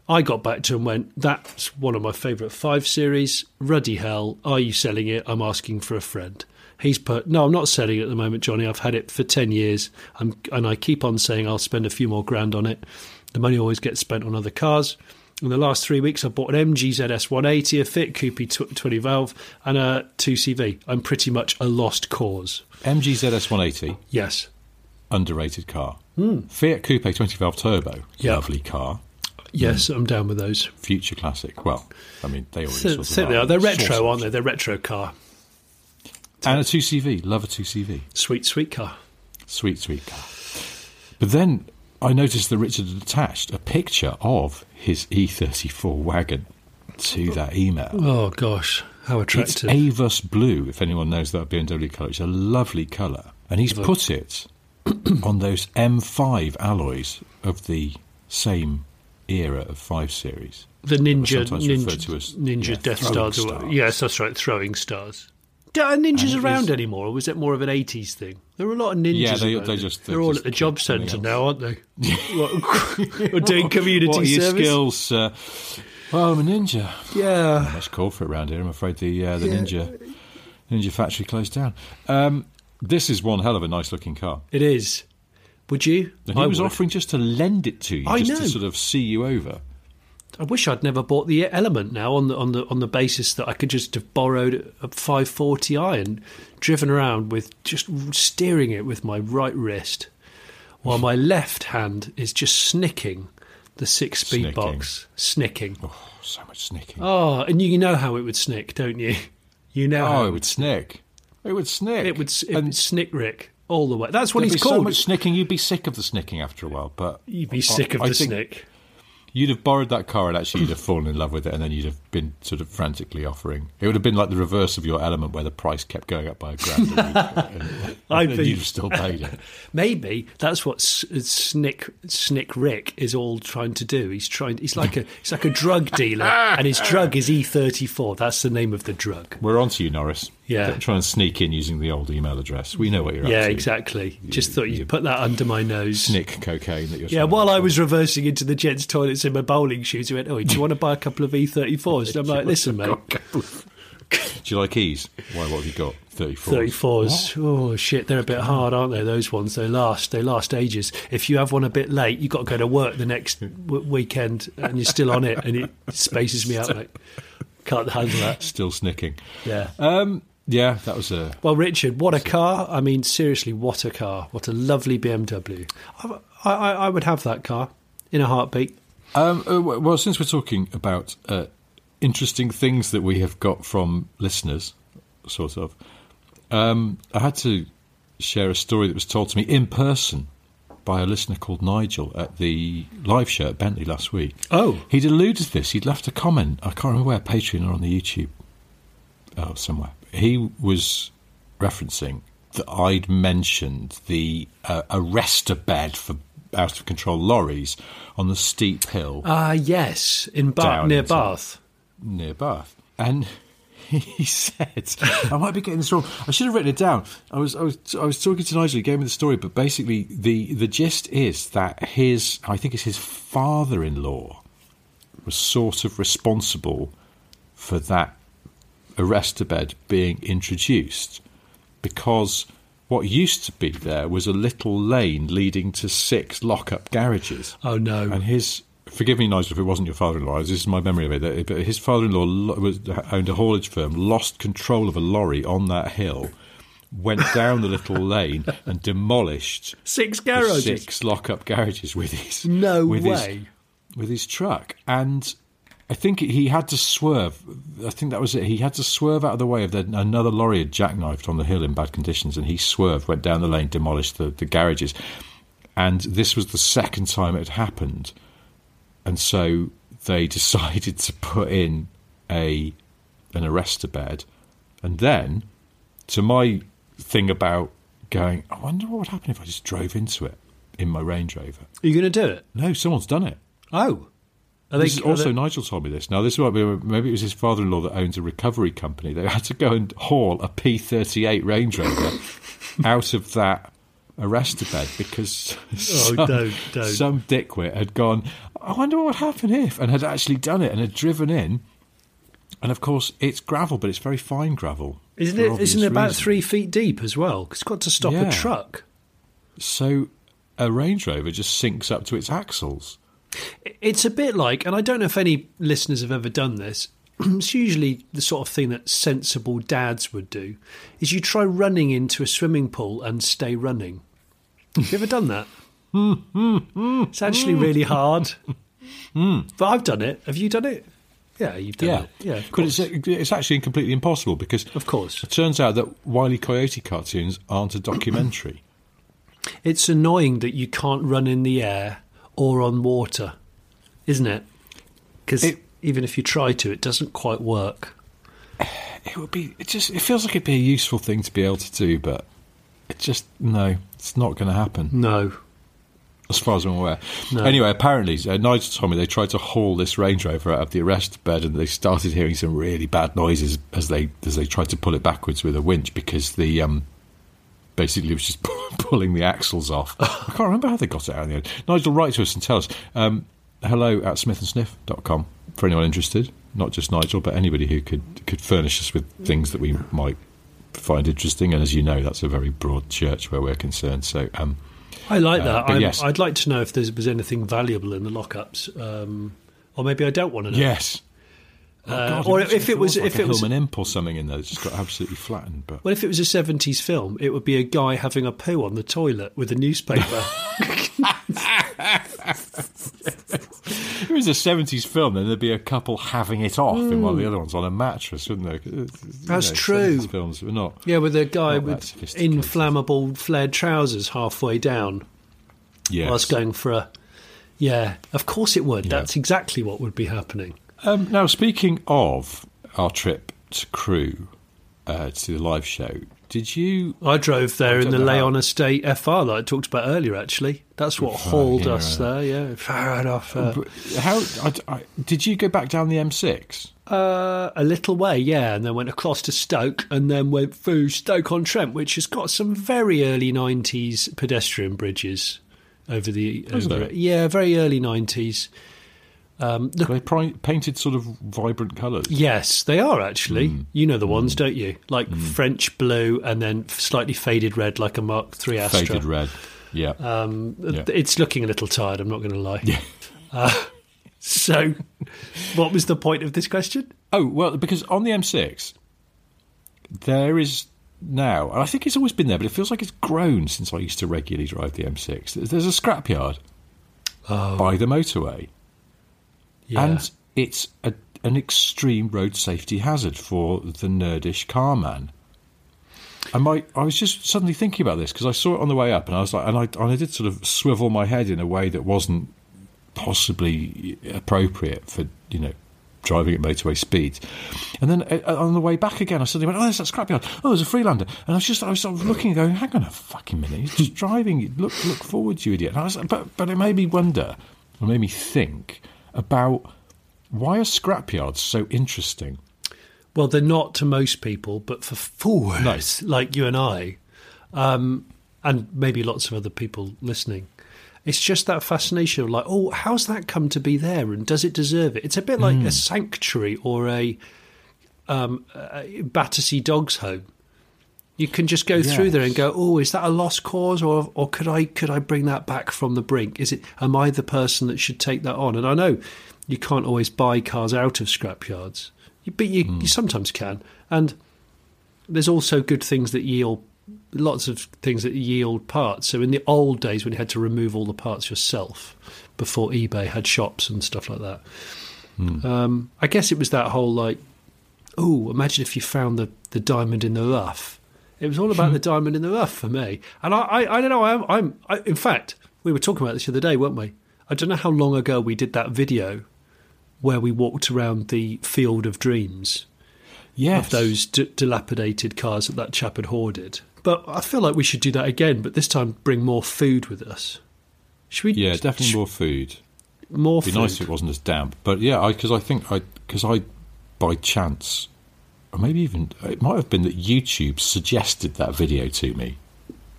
I got back to him and went, That's one of my favourite 5 series. Ruddy hell. Are you selling it? I'm asking for a friend. He's put, No, I'm not selling it at the moment, Johnny. I've had it for 10 years. I'm, and I keep on saying I'll spend a few more grand on it. The money always gets spent on other cars. In the last three weeks, I bought an MG ZS 180, a Fiat Coupe 20 valve, and a 2CV. I'm pretty much a lost cause. MG ZS one eighty, Yes. underrated car. Hmm. Fiat Coupe twenty valve turbo. Yeah. lovely car. Yes, I'm down with those. Future classic. Well, I mean they always So, sort of so they are. They're retro, aren't they? They're retro car. And a two CV. Love a two CV. Sweet, sweet car. Sweet, sweet car. But then I noticed that Richard had attached a picture of his E34 wagon to that email. Oh, gosh. How attractive! It's. Avus Blue, if anyone knows that BMW colour. It's a lovely colour. And he's put it on those M5 alloys of the same era of 5 Series. the Ninja, Ninja, to as, Ninja yeah, Death Stars. stars. Yes, that's right. Throwing stars. Are ninjas And around is- anymore, or was it more of an 80s thing? There are a lot of ninjas. Yeah, they, they just they're, they all just at the job centre now, aren't they? what, we're doing community what are your service. skills? Uh, well, I'm a ninja. Yeah. Much call for it around here. I'm afraid the uh, the ninja Ninja factory closed down. Um, this is one hell of a nice looking car. It is. Would you? And he I was would. offering just to lend it to you, I just know. to sort of see you over. I wish I'd never bought the Element now on the on the on the basis that I could just have borrowed a 540i and driven around with just steering it with my right wrist, while my left hand is just snicking the six-speed box, snicking. Oh, so much snicking. Oh, and you know how it would snick, don't you? You know Oh, how it would snick. It would snick. it would, it And would snick Rick all the way. That's what there'd he's be so much snicking, you'd be sick of the snicking after a while. But You'd be sick of I the think snick. You'd have borrowed that car and actually. You'd have fallen in love with it, and then you'd have been sort of frantically offering. It would have been like the reverse of your element, where the price kept going up by a grand. and, I think- you'd have still paid it. Maybe that's what Snick Snick Rick is all trying to do. He's trying. He's like a he's like a drug dealer, and his drug is E thirty four. That's the name of the drug. We're on to you, Norris. Yeah. Don't try and sneak in using the old email address. We know what you're Yeah, up to. exactly. Just thought you'd put that under my nose. Snick cocaine that you're. Yeah, while I was reversing into the gents' toilets in my bowling shoes, he went, "Oh, do you want to buy a couple of E thirty fours?" And I'm like, "Listen, mate, Do you like keys? Why? What have you got? Thirty-four. thirty fours. Oh shit, they're a bit hard, aren't they? Those ones, they last. They last ages. If you have one a bit late, you've got to go to work the next w- weekend, and you're still on it, and it spaces me out, mate. Can't handle that. Still snicking. Yeah. Um. Yeah, that was a. Well, Richard, what a car! I mean, seriously, what a car! What a lovely BMW. I, I, I would have that car in a heartbeat. Um, uh, well, since we're talking about uh, interesting things that we have got from listeners, sort of, um, I had to share a story that was told to me in person by a listener called Nigel at the live show at Bentley last week. Oh. He'd alluded to this. He'd left a comment. I can't remember where, Patreon or on the YouTube. Oh, somewhere. He was referencing that I'd mentioned the uh, arrestor bed for out of control lorries on the steep hill Ah, yes, in Bath, near Bath. Near Bath. And he said, I might be getting this wrong. I should have written it down. I was, I was, I was talking to Nigel. He gave me the story, but basically, the the gist is that his, I think it's his father-in-law, was sort of responsible for that arrestor bed being introduced because what used to be there was a little lane leading to six lock-up garages. Oh no! And his, forgive me, Nigel, if it wasn't your father-in-law. This is my memory of it. But his father-in-law was, owned a haulage firm, lost control of a lorry on that hill, went down the little lane and demolished Six garages. six lock-up garages with his No with way. his, with his truck. And I think he had to swerve. I think that was it. He had to swerve out of the way of the, another lorry had jackknifed on the hill in bad conditions, and he swerved, went down the lane, demolished the, the garages. And this was the second time it had happened, and so they decided to put in a an arrestor bed, and then to my thing about going, I wonder what would happen if I just drove into it in my Range Rover. Are you going to do it? No, someone's done it. Oh, are This is are also they- Nigel told me this. Now this might be maybe it was his father-in-law that owns a recovery company. They had to go and haul a P38 Range Rover out of that arrestor bed because some, don't, don't. some dickwit had gone. I wonder what would happen if, and had actually done it and had driven in. And of course, it's gravel, but it's very fine gravel. Isn't it? Isn't it about reasons. three feet deep as well? it's got to stop a truck. So a Range Rover just sinks up to its axles. It's a bit like, and I don't know if any listeners have ever done this. It's usually the sort of thing that sensible dads would do. Is you try running into a swimming pool and stay running. Have you ever done that? It's actually really hard. But I've done it. Have you done it? Yeah, you've done Yeah, it. Yeah, but it's it's actually completely impossible because Of course. it turns out that Wiley Coyote cartoons aren't a documentary. It's annoying that you can't run in the air or on water, isn't it? Because even if you try to, it doesn't quite work. it would be it just it feels like it'd be a useful thing to be able to do, but it just no, it's not going to happen No. As far as I'm aware. No. Anyway, apparently uh, Nigel told me they tried to haul this Range Rover out of the arrest bed, and they started hearing some really bad noises as they as they tried to pull it backwards with a winch because the um. Basically, it was just pulling the axles off. I can't remember how they got it out in the end. Nigel, write to us and tell us. Um, hello at smithandsniff.com for anyone interested. Not just Nigel, but anybody who could, could furnish us with things that we might find interesting. And as you know, that's a very broad church where we're concerned. So, um, I like Uh, that. yes. I'd like to know if there was anything valuable in the lockups, um, or maybe I don't want to know. yes. Oh, Uh, God, or if it was, if it was, Hillman Imp or something in there, it's just got absolutely flattened. But well, if it was a '70s film, it would be a guy having a poo on the toilet with a newspaper. if it was a seventies film, then there'd be a couple having it off in one of the other ones on a mattress, wouldn't there? You Hmm. That's know, true. 70s Films were not. yeah, with a guy with inflammable flared trousers halfway down. I was going for a. Yeah, of course it would. Yeah. That's exactly what would be happening. Um, now, speaking of our trip to Crewe uh, to the live show, did you? I drove there I in the Leon Estate FR that I talked about earlier. Actually, that's what hauled yeah, us there. Yeah, right off. Uh, How I, I- did you go back down the M6? Uh, a little way, yeah, and then went across to Stoke, and then went through Stoke on Trent, which has got some very early '90s pedestrian bridges over the over. Yeah, very early '90s. Um, look, They pri- painted sort of vibrant colours. yes, they are actually. Hmm. You know the ones, don't you? Like French blue, and then slightly faded red, like a Mark III Astra. faded red. Yeah. Um, Yeah. It's looking a little tired. I'm not going to lie. Uh, so, what was the point of this question? Oh well, because on the M6 there is now, and I think it's always been there, but it feels like it's grown since I used to regularly drive the M6. There's- There's a scrapyard by the motorway, Yeah. and it's a, an extreme road safety hazard for the nerdish car man. And my, I was just suddenly thinking about this because I saw it on the way up, and I was like, and I, and I did sort of swivel my head in a way that wasn't possibly appropriate for you know driving at motorway speeds. And then uh, on the way back again, I suddenly went, "Oh, there's that scrapyard. Oh, there's a Freelander." And I was just, I was sort of looking, going, "Hang on a fucking minute! You're just driving. Look, look forward, you idiot!" And I was, but, but it made me wonder, it made me think about why are scrapyards so interesting. Well, they're not to most people, but for fools Nice. like you and I, um, and maybe lots of other people listening, it's just that fascination of like, oh, how's that come to be there, and does it deserve it? It's a bit like a sanctuary or a, um, a Battersea Dogs Home. You can just go through there and go, oh, is that a lost cause, or or could I could I bring that back from the brink? Is it? Am I the person that should take that on? And I know you can't always buy cars out of scrapyards, but you, you sometimes can. And there's also good things that yield lots of things that yield parts. So in the old days when you had to remove all the parts yourself before eBay had shops and stuff like that. Um, I guess it was that whole like, oh, imagine if you found the, the diamond in the rough. It was all about the hmm. diamond in the rough for me. And I, I, I don't know. I'm, I'm I, in fact, we were talking about this the other day, weren't we? I don't know how long ago we did that video where we walked around the field of dreams Yes, of those d- dilapidated cars that that chap had hoarded. But I feel like we should do that again, but this time bring more food with us. Should we? Yeah, definitely sh- more food. more It'd be food. nice if it wasn't as damp. But yeah, because I, think I because I by chance, or maybe even it might have been that YouTube suggested that video to me,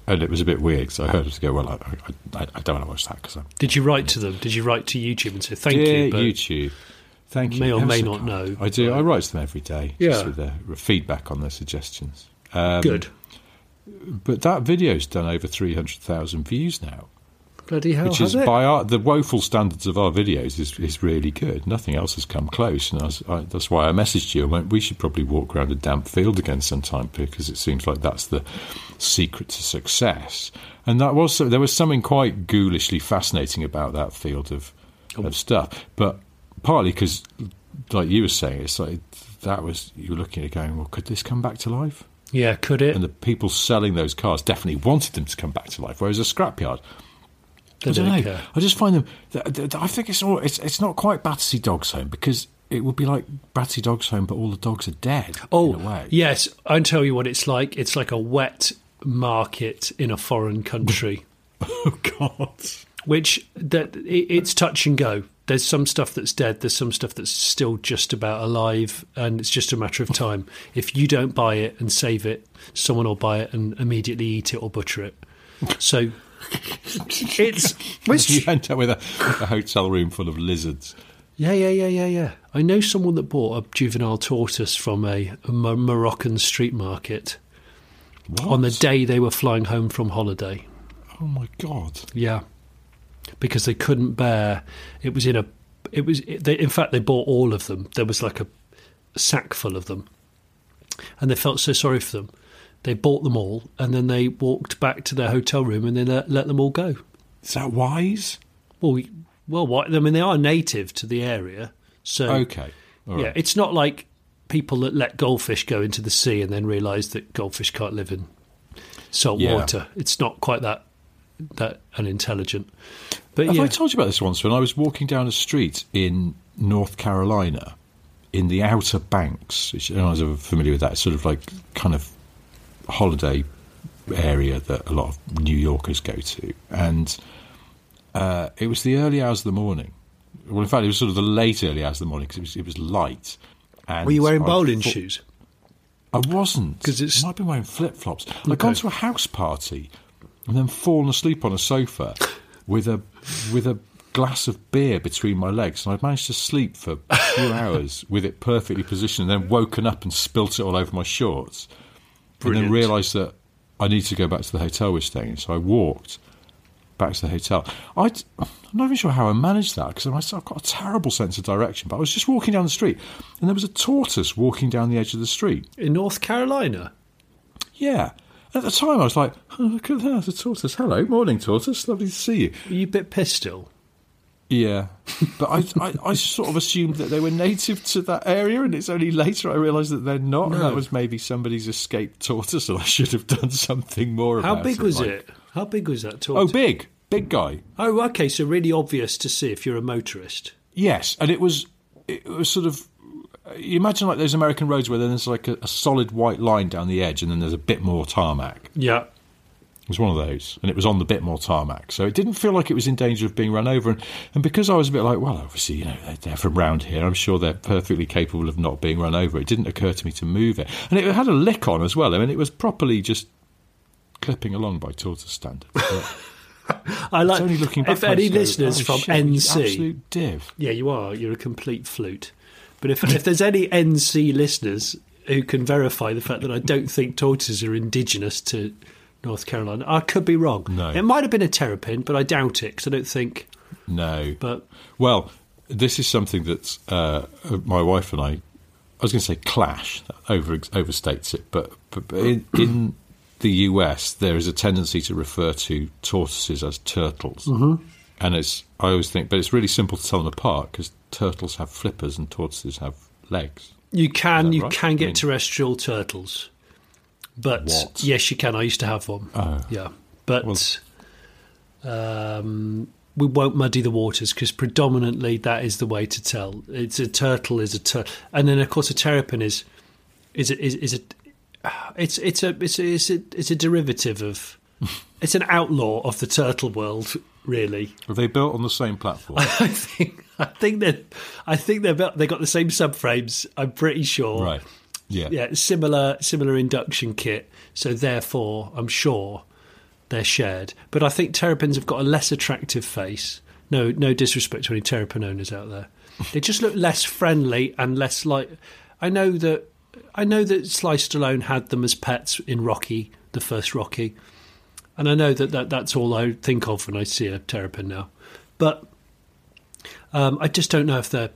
and it was a bit weird. So I heard it go, well, I, I, I don't want to watch that because Did you write to them? Did you write to YouTube and say thank Dear you? But YouTube. Thank you. may or may not know. I do. I write to them every day. Yeah. Just with their feedback on their suggestions. Um, Good. But that video's done over three hundred thousand views now. Bloody hell, which has is it? by our, the woeful standards of our videos is, is really good. Nothing else has come close, and I was, I, that's why I messaged you. I went, we should probably walk around a damp field again sometime because it seems like that's the secret to success. And that was there was something quite ghoulishly fascinating about that field of oh. of stuff, but partly because, like you were saying, it's like that was you were looking at it going, well, could this come back to life? yeah, could it? And the people selling those cars definitely wanted them to come back to life, whereas a scrapyard They I don't know. care. I just find them. th- th- I think it's all. It's it's not quite Battersea Dogs Home because it would be like Battersea Dogs Home, but all the dogs are dead. Oh, in a way. yes. I'll tell you what it's like. It's like a wet market in a foreign country. Oh God. which that it, it's touch and go. There's some stuff that's dead. There's some stuff that's still just about alive, and it's just a matter of time. If you don't buy it and save it, someone will buy it and immediately eat it or butcher it. So it's you end up with a, a hotel room full of lizards. yeah, yeah, yeah, yeah, yeah. I know someone that bought a juvenile tortoise from a, a Moroccan street market What? on the day they were flying home from holiday. Oh my god! Yeah, because they couldn't bear. It was in a. It was. They, in fact, they bought all of them. There was like a sack full of them, and they felt so sorry for them. They bought them all, and then they walked back to their hotel room, and then let, let them all go. Is that wise? Well, we, well, what? I mean, they are native to the area, so Okay. all yeah, right. it's not like people that let goldfish go into the sea and then realise that goldfish can't live in salt Yeah. water. It's not quite that that unintelligent. But Have yeah, I told you about this once? When I was walking down a street in North Carolina, in the Outer Banks, which I don't know if familiar with that, sort of like kind of holiday area that a lot of New Yorkers go to, and uh, it was the early hours of the morning. Well, in fact, it was sort of the late early hours of the morning because it was, it was light. And were you wearing I bowling thought- shoes? I wasn't 'Cause it's- I might be wearing flip flops. I'd gone to a house party and then fallen asleep on a sofa with a with a glass of beer between my legs, and I'd managed to sleep for a few hours with it perfectly positioned, and then woken up and spilt it all over my shorts, and then realised that I need to go back to the hotel we're staying in. So I walked back to the hotel. I'd, I'm not even sure how I managed that because I've got a terrible sense of direction. But I was just walking down the street, and there was a tortoise walking down the edge of the street. In North Carolina? Yeah. At the time, I was like, oh, look at that, it's a tortoise. Hello, morning, tortoise. Lovely to see you. Were you a bit pissed still? Yeah. But I, I, I sort of assumed that they were native to that area, and it's only later I realised that they're not. And that was maybe somebody's escaped tortoise, and I should have done something more. How big was like- it? How big was that tortoise? Oh, big. Big guy. Oh, okay. So really obvious to see if you're a motorist. Yes, and it was it was sort of you imagine like those American roads where there's like a, a solid white line down the edge, and then there's a bit more tarmac. Yeah. It was one of those, and it was on the bit more tarmac, so it didn't feel like it was in danger of being run over. And, and because I was a bit like, well, obviously, you know, they're, they're from round here, I'm sure they're perfectly capable of not being run over. It didn't occur to me to move it, and it had a lick on as well. I mean, it was properly just clipping along by tortoise standards. But I like. only looking back if any go, listeners "Oh, from shit, NC, absolute div. yeah, you are. You're a complete flute. But if if there's any NC listeners who can verify the fact that I don't think tortoises are indigenous to North Carolina, I could be wrong. No. It might have been a terrapin, but I doubt it because I don't think. No, But Well, this is something that uh, my wife and I, I was going to say clash, that over overstates it, but, but, but in, in the US, there is a tendency to refer to tortoises as turtles. Mm-hmm. And it's, I always think, but it's really simple to tell them apart because turtles have flippers and tortoises have legs. you can you right? can I get mean- terrestrial turtles. But What? yes, you can. I used to have one. Oh. Yeah, but um, we won't muddy the waters because predominantly that is the way to tell. It's a turtle is a turtle, and then of course a terrapin is is a, is, is a it's it's a it's a, it's a it's a derivative of it's an outlaw of the turtle world, really. Are they built on the same platform? I think I think that I think they're about- they got the same subframes. I'm pretty sure. right. Yeah. Yeah, similar similar induction kit. So therefore, I'm sure they're shared. But I think terrapins have got a less attractive face. No, no disrespect to any terrapin owners out there. They just look less friendly and less like. I know that I know that Sly Stallone had them as pets in Rocky, the first Rocky, and I know that, that that's all I think of when I see a terrapin now. But um, I just don't know if they're,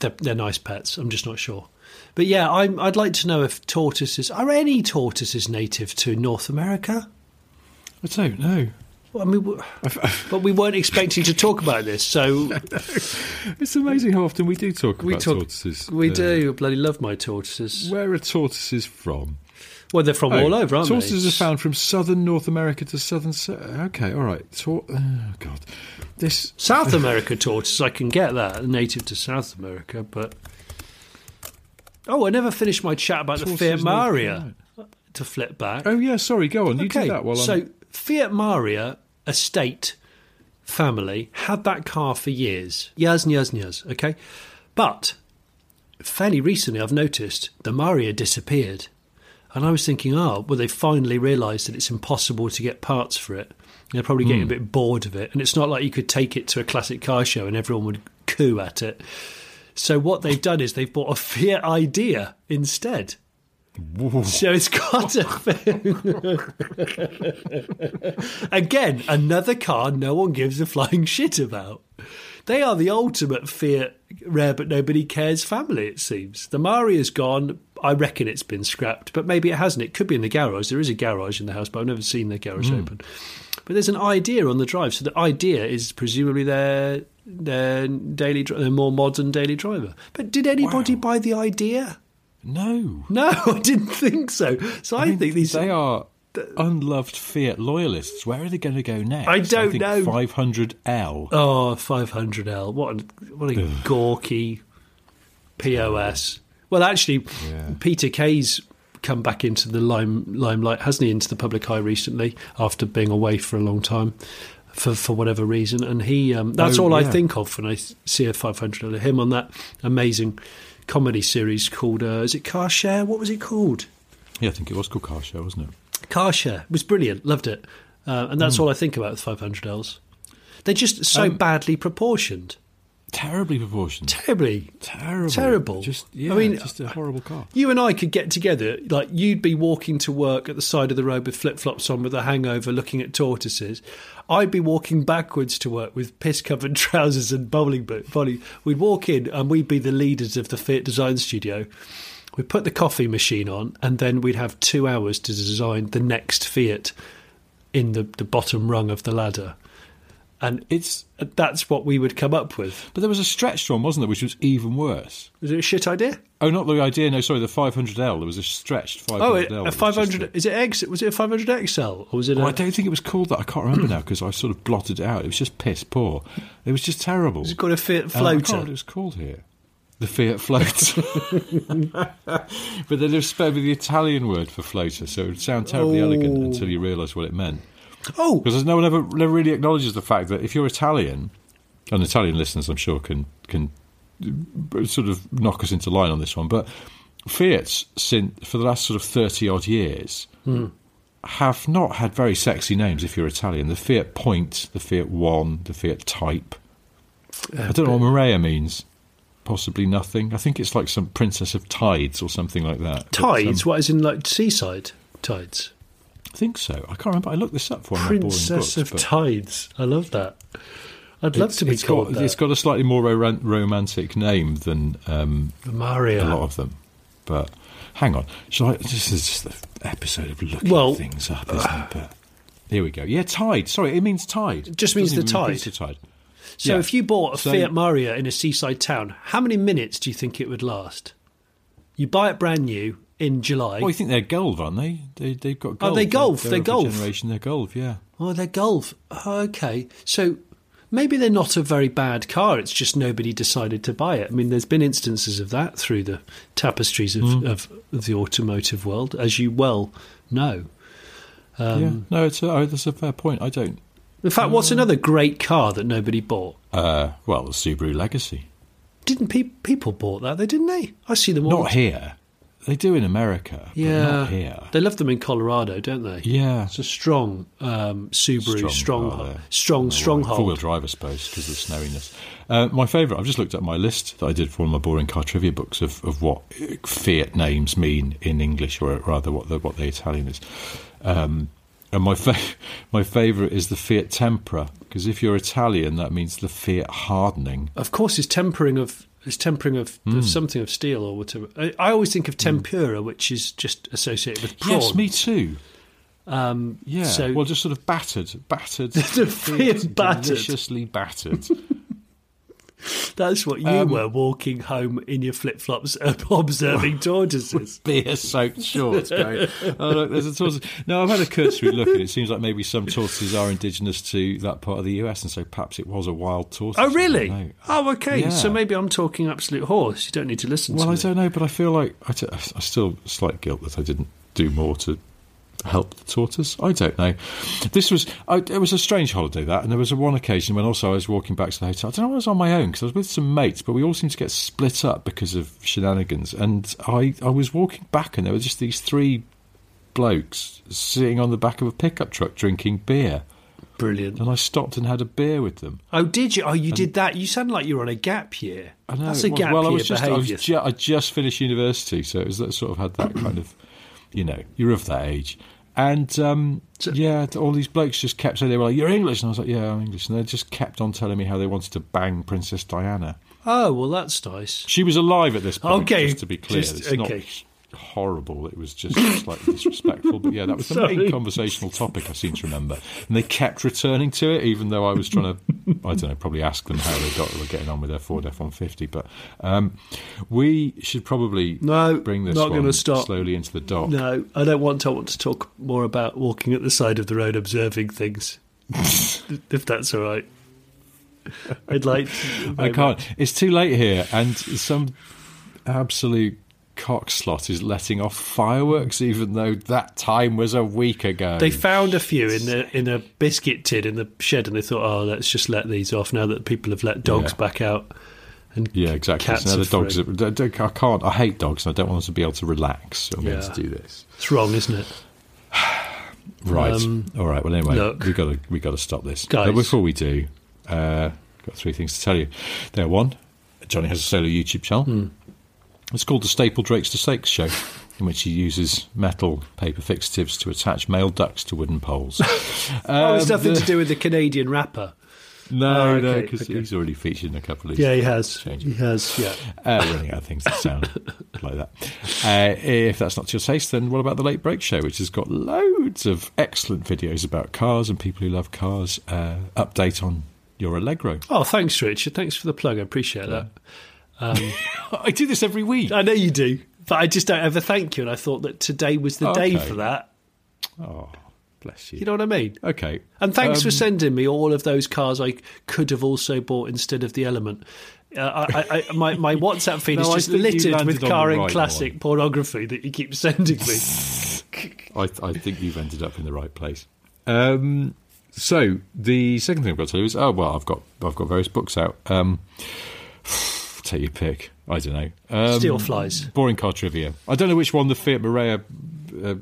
they're they're nice pets. I'm just not sure. But yeah, I'm, I'd like to know if tortoises are any tortoises native to North America. I don't know. Well, I mean, but we weren't expecting to talk about this, so It's amazing how often we do talk we about talk. tortoises. We Uh, do. I bloody love my tortoises. Where are tortoises from? Well, they're from all Oh, over, aren't tortoises they? are found from southern North America to southern. Okay, all right. Tor- oh God, this South America tortoise, I can get that, native to South America, but. Oh, I never finished my chat about the Fiat Marea. To flip back. Oh yeah, sorry. Go on. You okay, do that while so I'm. Fiat Marea estate family had that car for years. Years and years and years, okay? But fairly recently, I've noticed the Marea disappeared. And I was thinking, oh, well, they finally realised that it's impossible to get parts for it. They're probably getting hmm. a bit bored of it. And it's not like you could take it to a classic car show and everyone would coo at it. So what they've done is they've bought a Fiat Idea instead. So it's got a. Again, another car no one gives a flying shit about. They are the ultimate Fiat rare but nobody cares family, it seems. The Marea's gone. I reckon it's been scrapped, but maybe it hasn't. It could be in the garage. There is a garage in the house, but I've never seen the garage hmm. open. But there's an idea on the drive. So the idea is presumably their their daily, their more modern daily driver. But did anybody Wow. buy the idea? No. No, I didn't think so. So I, mean, think these they are unloved Fiat loyalists. Where are they going to go next? I don't think know. 500L. Oh, 500L. What a, what a gawky POS. Well, actually, Yeah. Peter Kay's come back into the lime, limelight, hasn't he, into the public eye recently after being away for a long time for, for whatever reason. And he um, that's Oh, all I think of when I see a 500L. Him on that amazing comedy series called, uh, is it Car Share? What was it called? Yeah, I think it was called Car Share, wasn't it? Car Share it was brilliant, loved it, uh, and that's all I think about with 500Ls. They're just so Um, badly proportioned, Terribly proportioned. terribly Terrible. terrible. Just, yeah, I mean, just a horrible car. you and I could get together. Like you'd be walking to work at the side of the road with flip flops on, with a hangover, looking at tortoises. I'd be walking backwards to work with piss covered trousers and bowling boot. We'd walk in and we'd be the leaders of the Fiat Design Studio. We'd put the coffee machine on, and then we'd have two hours to design the next Fiat in the, the bottom rung of the ladder. And It's, that's what we would come up with. but there was a stretched one, wasn't there, which was even worse. Was it a shit idea? Oh, not the idea. No, sorry, the 500L. There was a stretched 500L. Oh, it, a was just 500. Is it X? Was it a 500 XL or was it? Oh, a, I don't think it was called that. I can't remember now because I sort of blotted it out. It was just piss poor. It was just terrible. It's got a Fiat Um, I can't floater. what it was called here. The Fiat Floater. but then they've spelled with the Italian word for floater, so it would sound terribly elegant until you realise what it meant. Oh, Because no one ever never really acknowledges the fact that if you're Italian, and Italian listeners, I'm sure can can sort of knock us into line on this one, but Fiat's since for the last sort of thirty odd years have not had very sexy names. If you're Italian, the Fiat Point, the Fiat One, the Fiat Type. I don't know what Marea means. Possibly nothing. I think it's like some princess of tides or something like that. But, um, tides. what is in like seaside tides? Think so. I can't remember. I looked this up for one of my boring Princess books, of tides. I love that. I'd love to be it's called got, that. It's got a slightly more ro- romantic name than um, Marea. a lot of them. But hang on, shall I? This is the episode of looking Well, things up, isn't it? But here we go. Yeah, tide. Sorry, it means tide. It just means the even mean tide. tide. so yeah. if you bought a So- Fiat Marea in a seaside town, how many minutes do you think it would last? You buy it brand new in July. Well, you think they're Golf, aren't they? they they've got Oh, Golf. they Golf, They're, they're a Golf. Generation, they're Golf. Yeah. Oh, they're Golf. Oh, okay. So maybe they're not a very bad car. It's just nobody decided to buy it. I mean, there's been instances of that through the tapestries of, Mm. of, of the automotive world, as you well know. Um, yeah. No, it's a, oh, that's a fair point. I don't. In fact, what's another great car that nobody bought? Uh, well, the Subaru Legacy. Didn't pe- people bought that? They didn't they? I see them all. Not here. They do in America. But Yeah, not here. they love them in Colorado, don't they? Yeah. it's a strong um, Subaru, strong, there. strong, stronghold. Four wheel drive, I suppose, because of the snowiness. Uh, my favourite, I've just looked at my list that I did for one of my boring car trivia books of, of what Fiat names mean in English, or rather what the, what the Italian is. Um, and my fa- my favourite is the Fiat Tempra, because if you're Italian, that means the Fiat hardening. Of course, it's tempering of it's tempering of, Hmm. of something of steel or whatever. I, I always think of tempura, which is just associated with prawn. Yes, me too. Um, Yeah, So well, just sort of battered, battered, The Fiat battered. deliciously battered. that's what you Um, were walking home in your flip flops, observing tortoises. beer soaked shorts going, oh, look, there's a tortoise. No, I've had a cursory look, and it seems like maybe some tortoises are indigenous to that part of the US, and so perhaps it was a wild tortoise. Oh, really? I don't know. Oh, okay. Yeah. So maybe I'm talking absolute horse. You don't need to listen Well, to I me. don't know, but I feel like I, t- I still slight guilt that I didn't do more to help the tortoise. I don't know. This was I, it was a strange holiday that, and there was a one occasion when also I was walking back to the hotel. I don't know. I was on my own because I was with some mates, but we all seemed to get split up because of shenanigans. And I I was walking back, and there were just these three blokes sitting on the back of a pickup truck drinking beer. Brilliant. And I stopped and had a beer with them. Oh, did you? Oh, you did that. You sound like you were on a gap year. I know. That's a gap well, I year was just, I, was behaviour. ju- I just finished university, so it was that sort of had that kind of you know, you're of that age. And um, yeah, all these blokes just kept saying they were like, "You're English," and I was like, "Yeah, I'm English." And they just kept on telling me how they wanted to bang Princess Diana. Oh well, that's nice. She was alive at this point. Okay, just to be clear, just- it's okay. not horrible. It was just slightly disrespectful. But yeah, that was the Sorry. main conversational topic I seem to remember. And they kept returning to it, even though I was trying to, I don't know, probably ask them how they got were getting on with their Ford F one fifty. But um, we should probably No, bring this not one stop. slowly into the dock. No, I don't want. to. I want to talk more about walking at the side of the road, observing things. if that's all right. I'd like. To, I can't. It's too late here, and some absolute cockslot is letting off fireworks, even though that time was a week ago. They found a few in the in a biscuit tin in the shed, and they thought, "Oh, let's just let these off now that people have let dogs Yeah. back out." And Yeah, exactly. Cats So now the dogs. Are, I can't. I hate dogs, and I don't want them to be able to relax. So I'm going to do this. It's wrong, isn't it? Right. Um, All right. Well, anyway, look. we got to we got to stop this. Guys. But before we do, uh, got three things to tell you. There, one. Jonny has a solo YouTube channel. Hmm. It's called the Staple Drakes to Stakes Show, in which he uses metal paper fixatives to attach male ducks to wooden poles. oh, it's Um, nothing to do with the Canadian rapper. No, Oh, no, because okay. he's already featured in a couple of these. Yeah, he has. Changing. He has. Yeah. Uh, running out of things that sound like that. Uh, if that's not to your taste, then what about the Late Brake Show, which has got loads of excellent videos about cars and people who love cars? Uh, update on your Allegro. Oh, thanks, Richard. Thanks for the plug. I appreciate that. I do this every week. I know you do, but I just don't ever thank you. And I thought that today was the day for that. Oh, bless you. You know what I mean? okay. And thanks for Um, sending me all of those cars I could have also bought instead of the Element. Uh, I, I, I, my, my WhatsApp feed No, is just littered with car and right classic one. pornography that you keep sending me. I, I think you've ended up in the right place. Um, so the second thing I've got to tell you is, oh well, I've got I've got various books out. Um, take your pick. I don't know. Um, Steel flies. Boring car trivia. I don't know which one the Fiat Marea uh,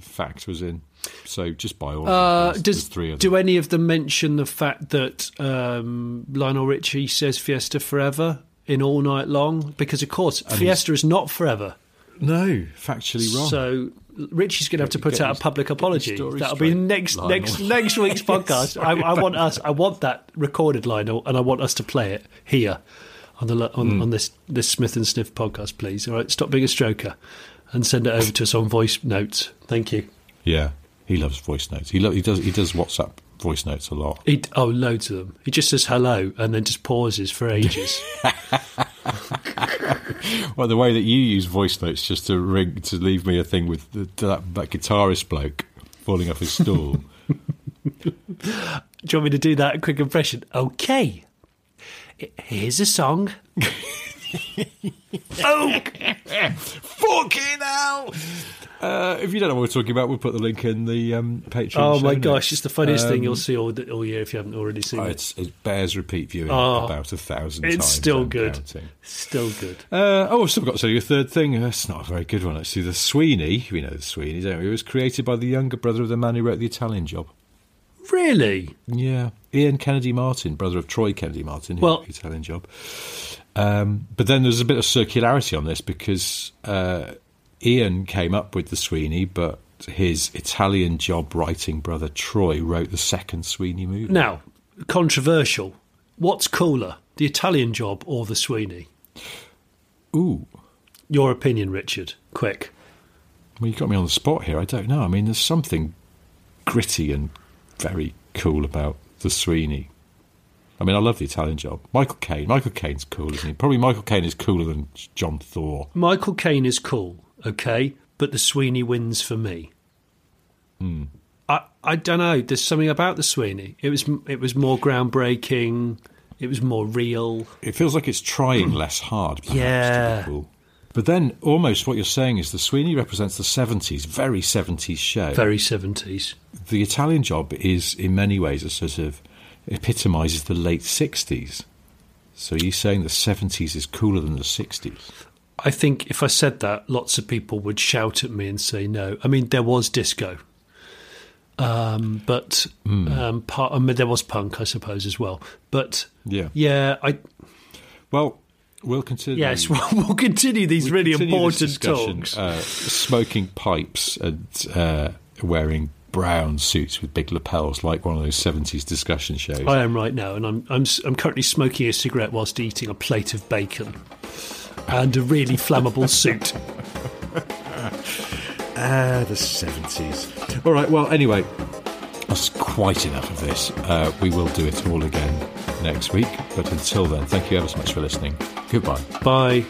fact was in. So just buy all. Uh, them. Does three of them. do any of them mention the fact that um, Lionel Richie says Fiesta forever in all night long? Because of course, Fiesta is not forever. no, factually wrong. So Richie's going to have to put Get out a public apology. That'll be next Lionel. next next week's podcast. I, I want us. I want that recorded, Lionel, and I want us to play it here on the on, Hmm. on this this Smith and Sniff podcast, please. All right, stop being a stroker and send it over to us on voice notes. Thank you. yeah, he loves voice notes. He lo- he does he does WhatsApp voice notes a lot. He, oh, loads of them. He just says hello and then just pauses for ages. Well, the way that you use voice notes just to ring to leave me a thing with the, that, that guitarist bloke falling off his stool. do you want me to do that quick impression? Okay. I- Here's a song. oh, Fucking hell! Uh, if you don't know what we're talking about, we'll put the link in the um, Patreon. oh show my notes. gosh! It's the funniest thing Um, you'll see all, all year if you haven't already seen oh, it. it's, it bears repeat viewing Oh, about a thousand It's times. still good. counting. Still good. Uh, oh, I've still got to tell you a third thing. Uh, It's not a very good one, actually. The Sweeney, we know the Sweeney, don't we? It was created by the younger brother of the man who wrote The Italian Job. Really? Yeah, Ian Kennedy Martin, brother of Troy Kennedy Martin, who Well- Italian Job. Um, but then there's a bit of circularity on this because uh, Ian came up with the Sweeney, but his Italian Job writing brother Troy wrote the second Sweeney movie. Now, controversial. What's cooler, the Italian job or the Sweeney? Ooh, Your opinion, Richard. Quick. well, you got me on the spot here. I don't know. I mean, there's something gritty and very cool about the Sweeney. I mean, I love the Italian Job. Michael Caine. Michael Caine's cool, isn't he? Probably Michael Caine is cooler than John Thaw. Michael Caine is cool, okay, but the Sweeney wins for me. Hmm. I I don't know. There's something about the Sweeney. It was it was more groundbreaking. It was more real. It feels like it's trying less hard, perhaps, Yeah. to be cool. But then, almost what you're saying is the Sweeney represents the 70s, very 70s show. Very seventies. The Italian Job is, in many ways, a sort of epitomises the late 60s. So you're saying the 70s is cooler than the 60s? I think if I said that, lots of people would shout at me and say no. I mean, there was disco, um, but um, part, I mean, there was punk, I suppose, as well. But Yeah. yeah, I Well, We'll continue. Yes, we'll, we'll continue these we'll really continue important talks. Uh, smoking pipes and uh, wearing brown suits with big lapels, like one of those seventies discussion shows. I am right now, and I'm, I'm I'm currently smoking a cigarette whilst eating a plate of bacon and a really flammable suit. Ah, the 70s. All right, well, anyway, that's quite enough of this. Uh, we will do it all again next week. But until then, thank you ever so much for listening. Goodbye. Bye.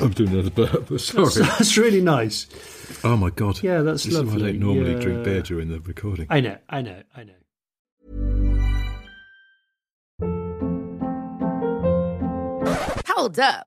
I'm doing another burp. Sorry. That's really nice. Oh, my God. Yeah, that's this Is why I don't normally Yeah. drink beer during the recording. I know, I know, I know. Hold up.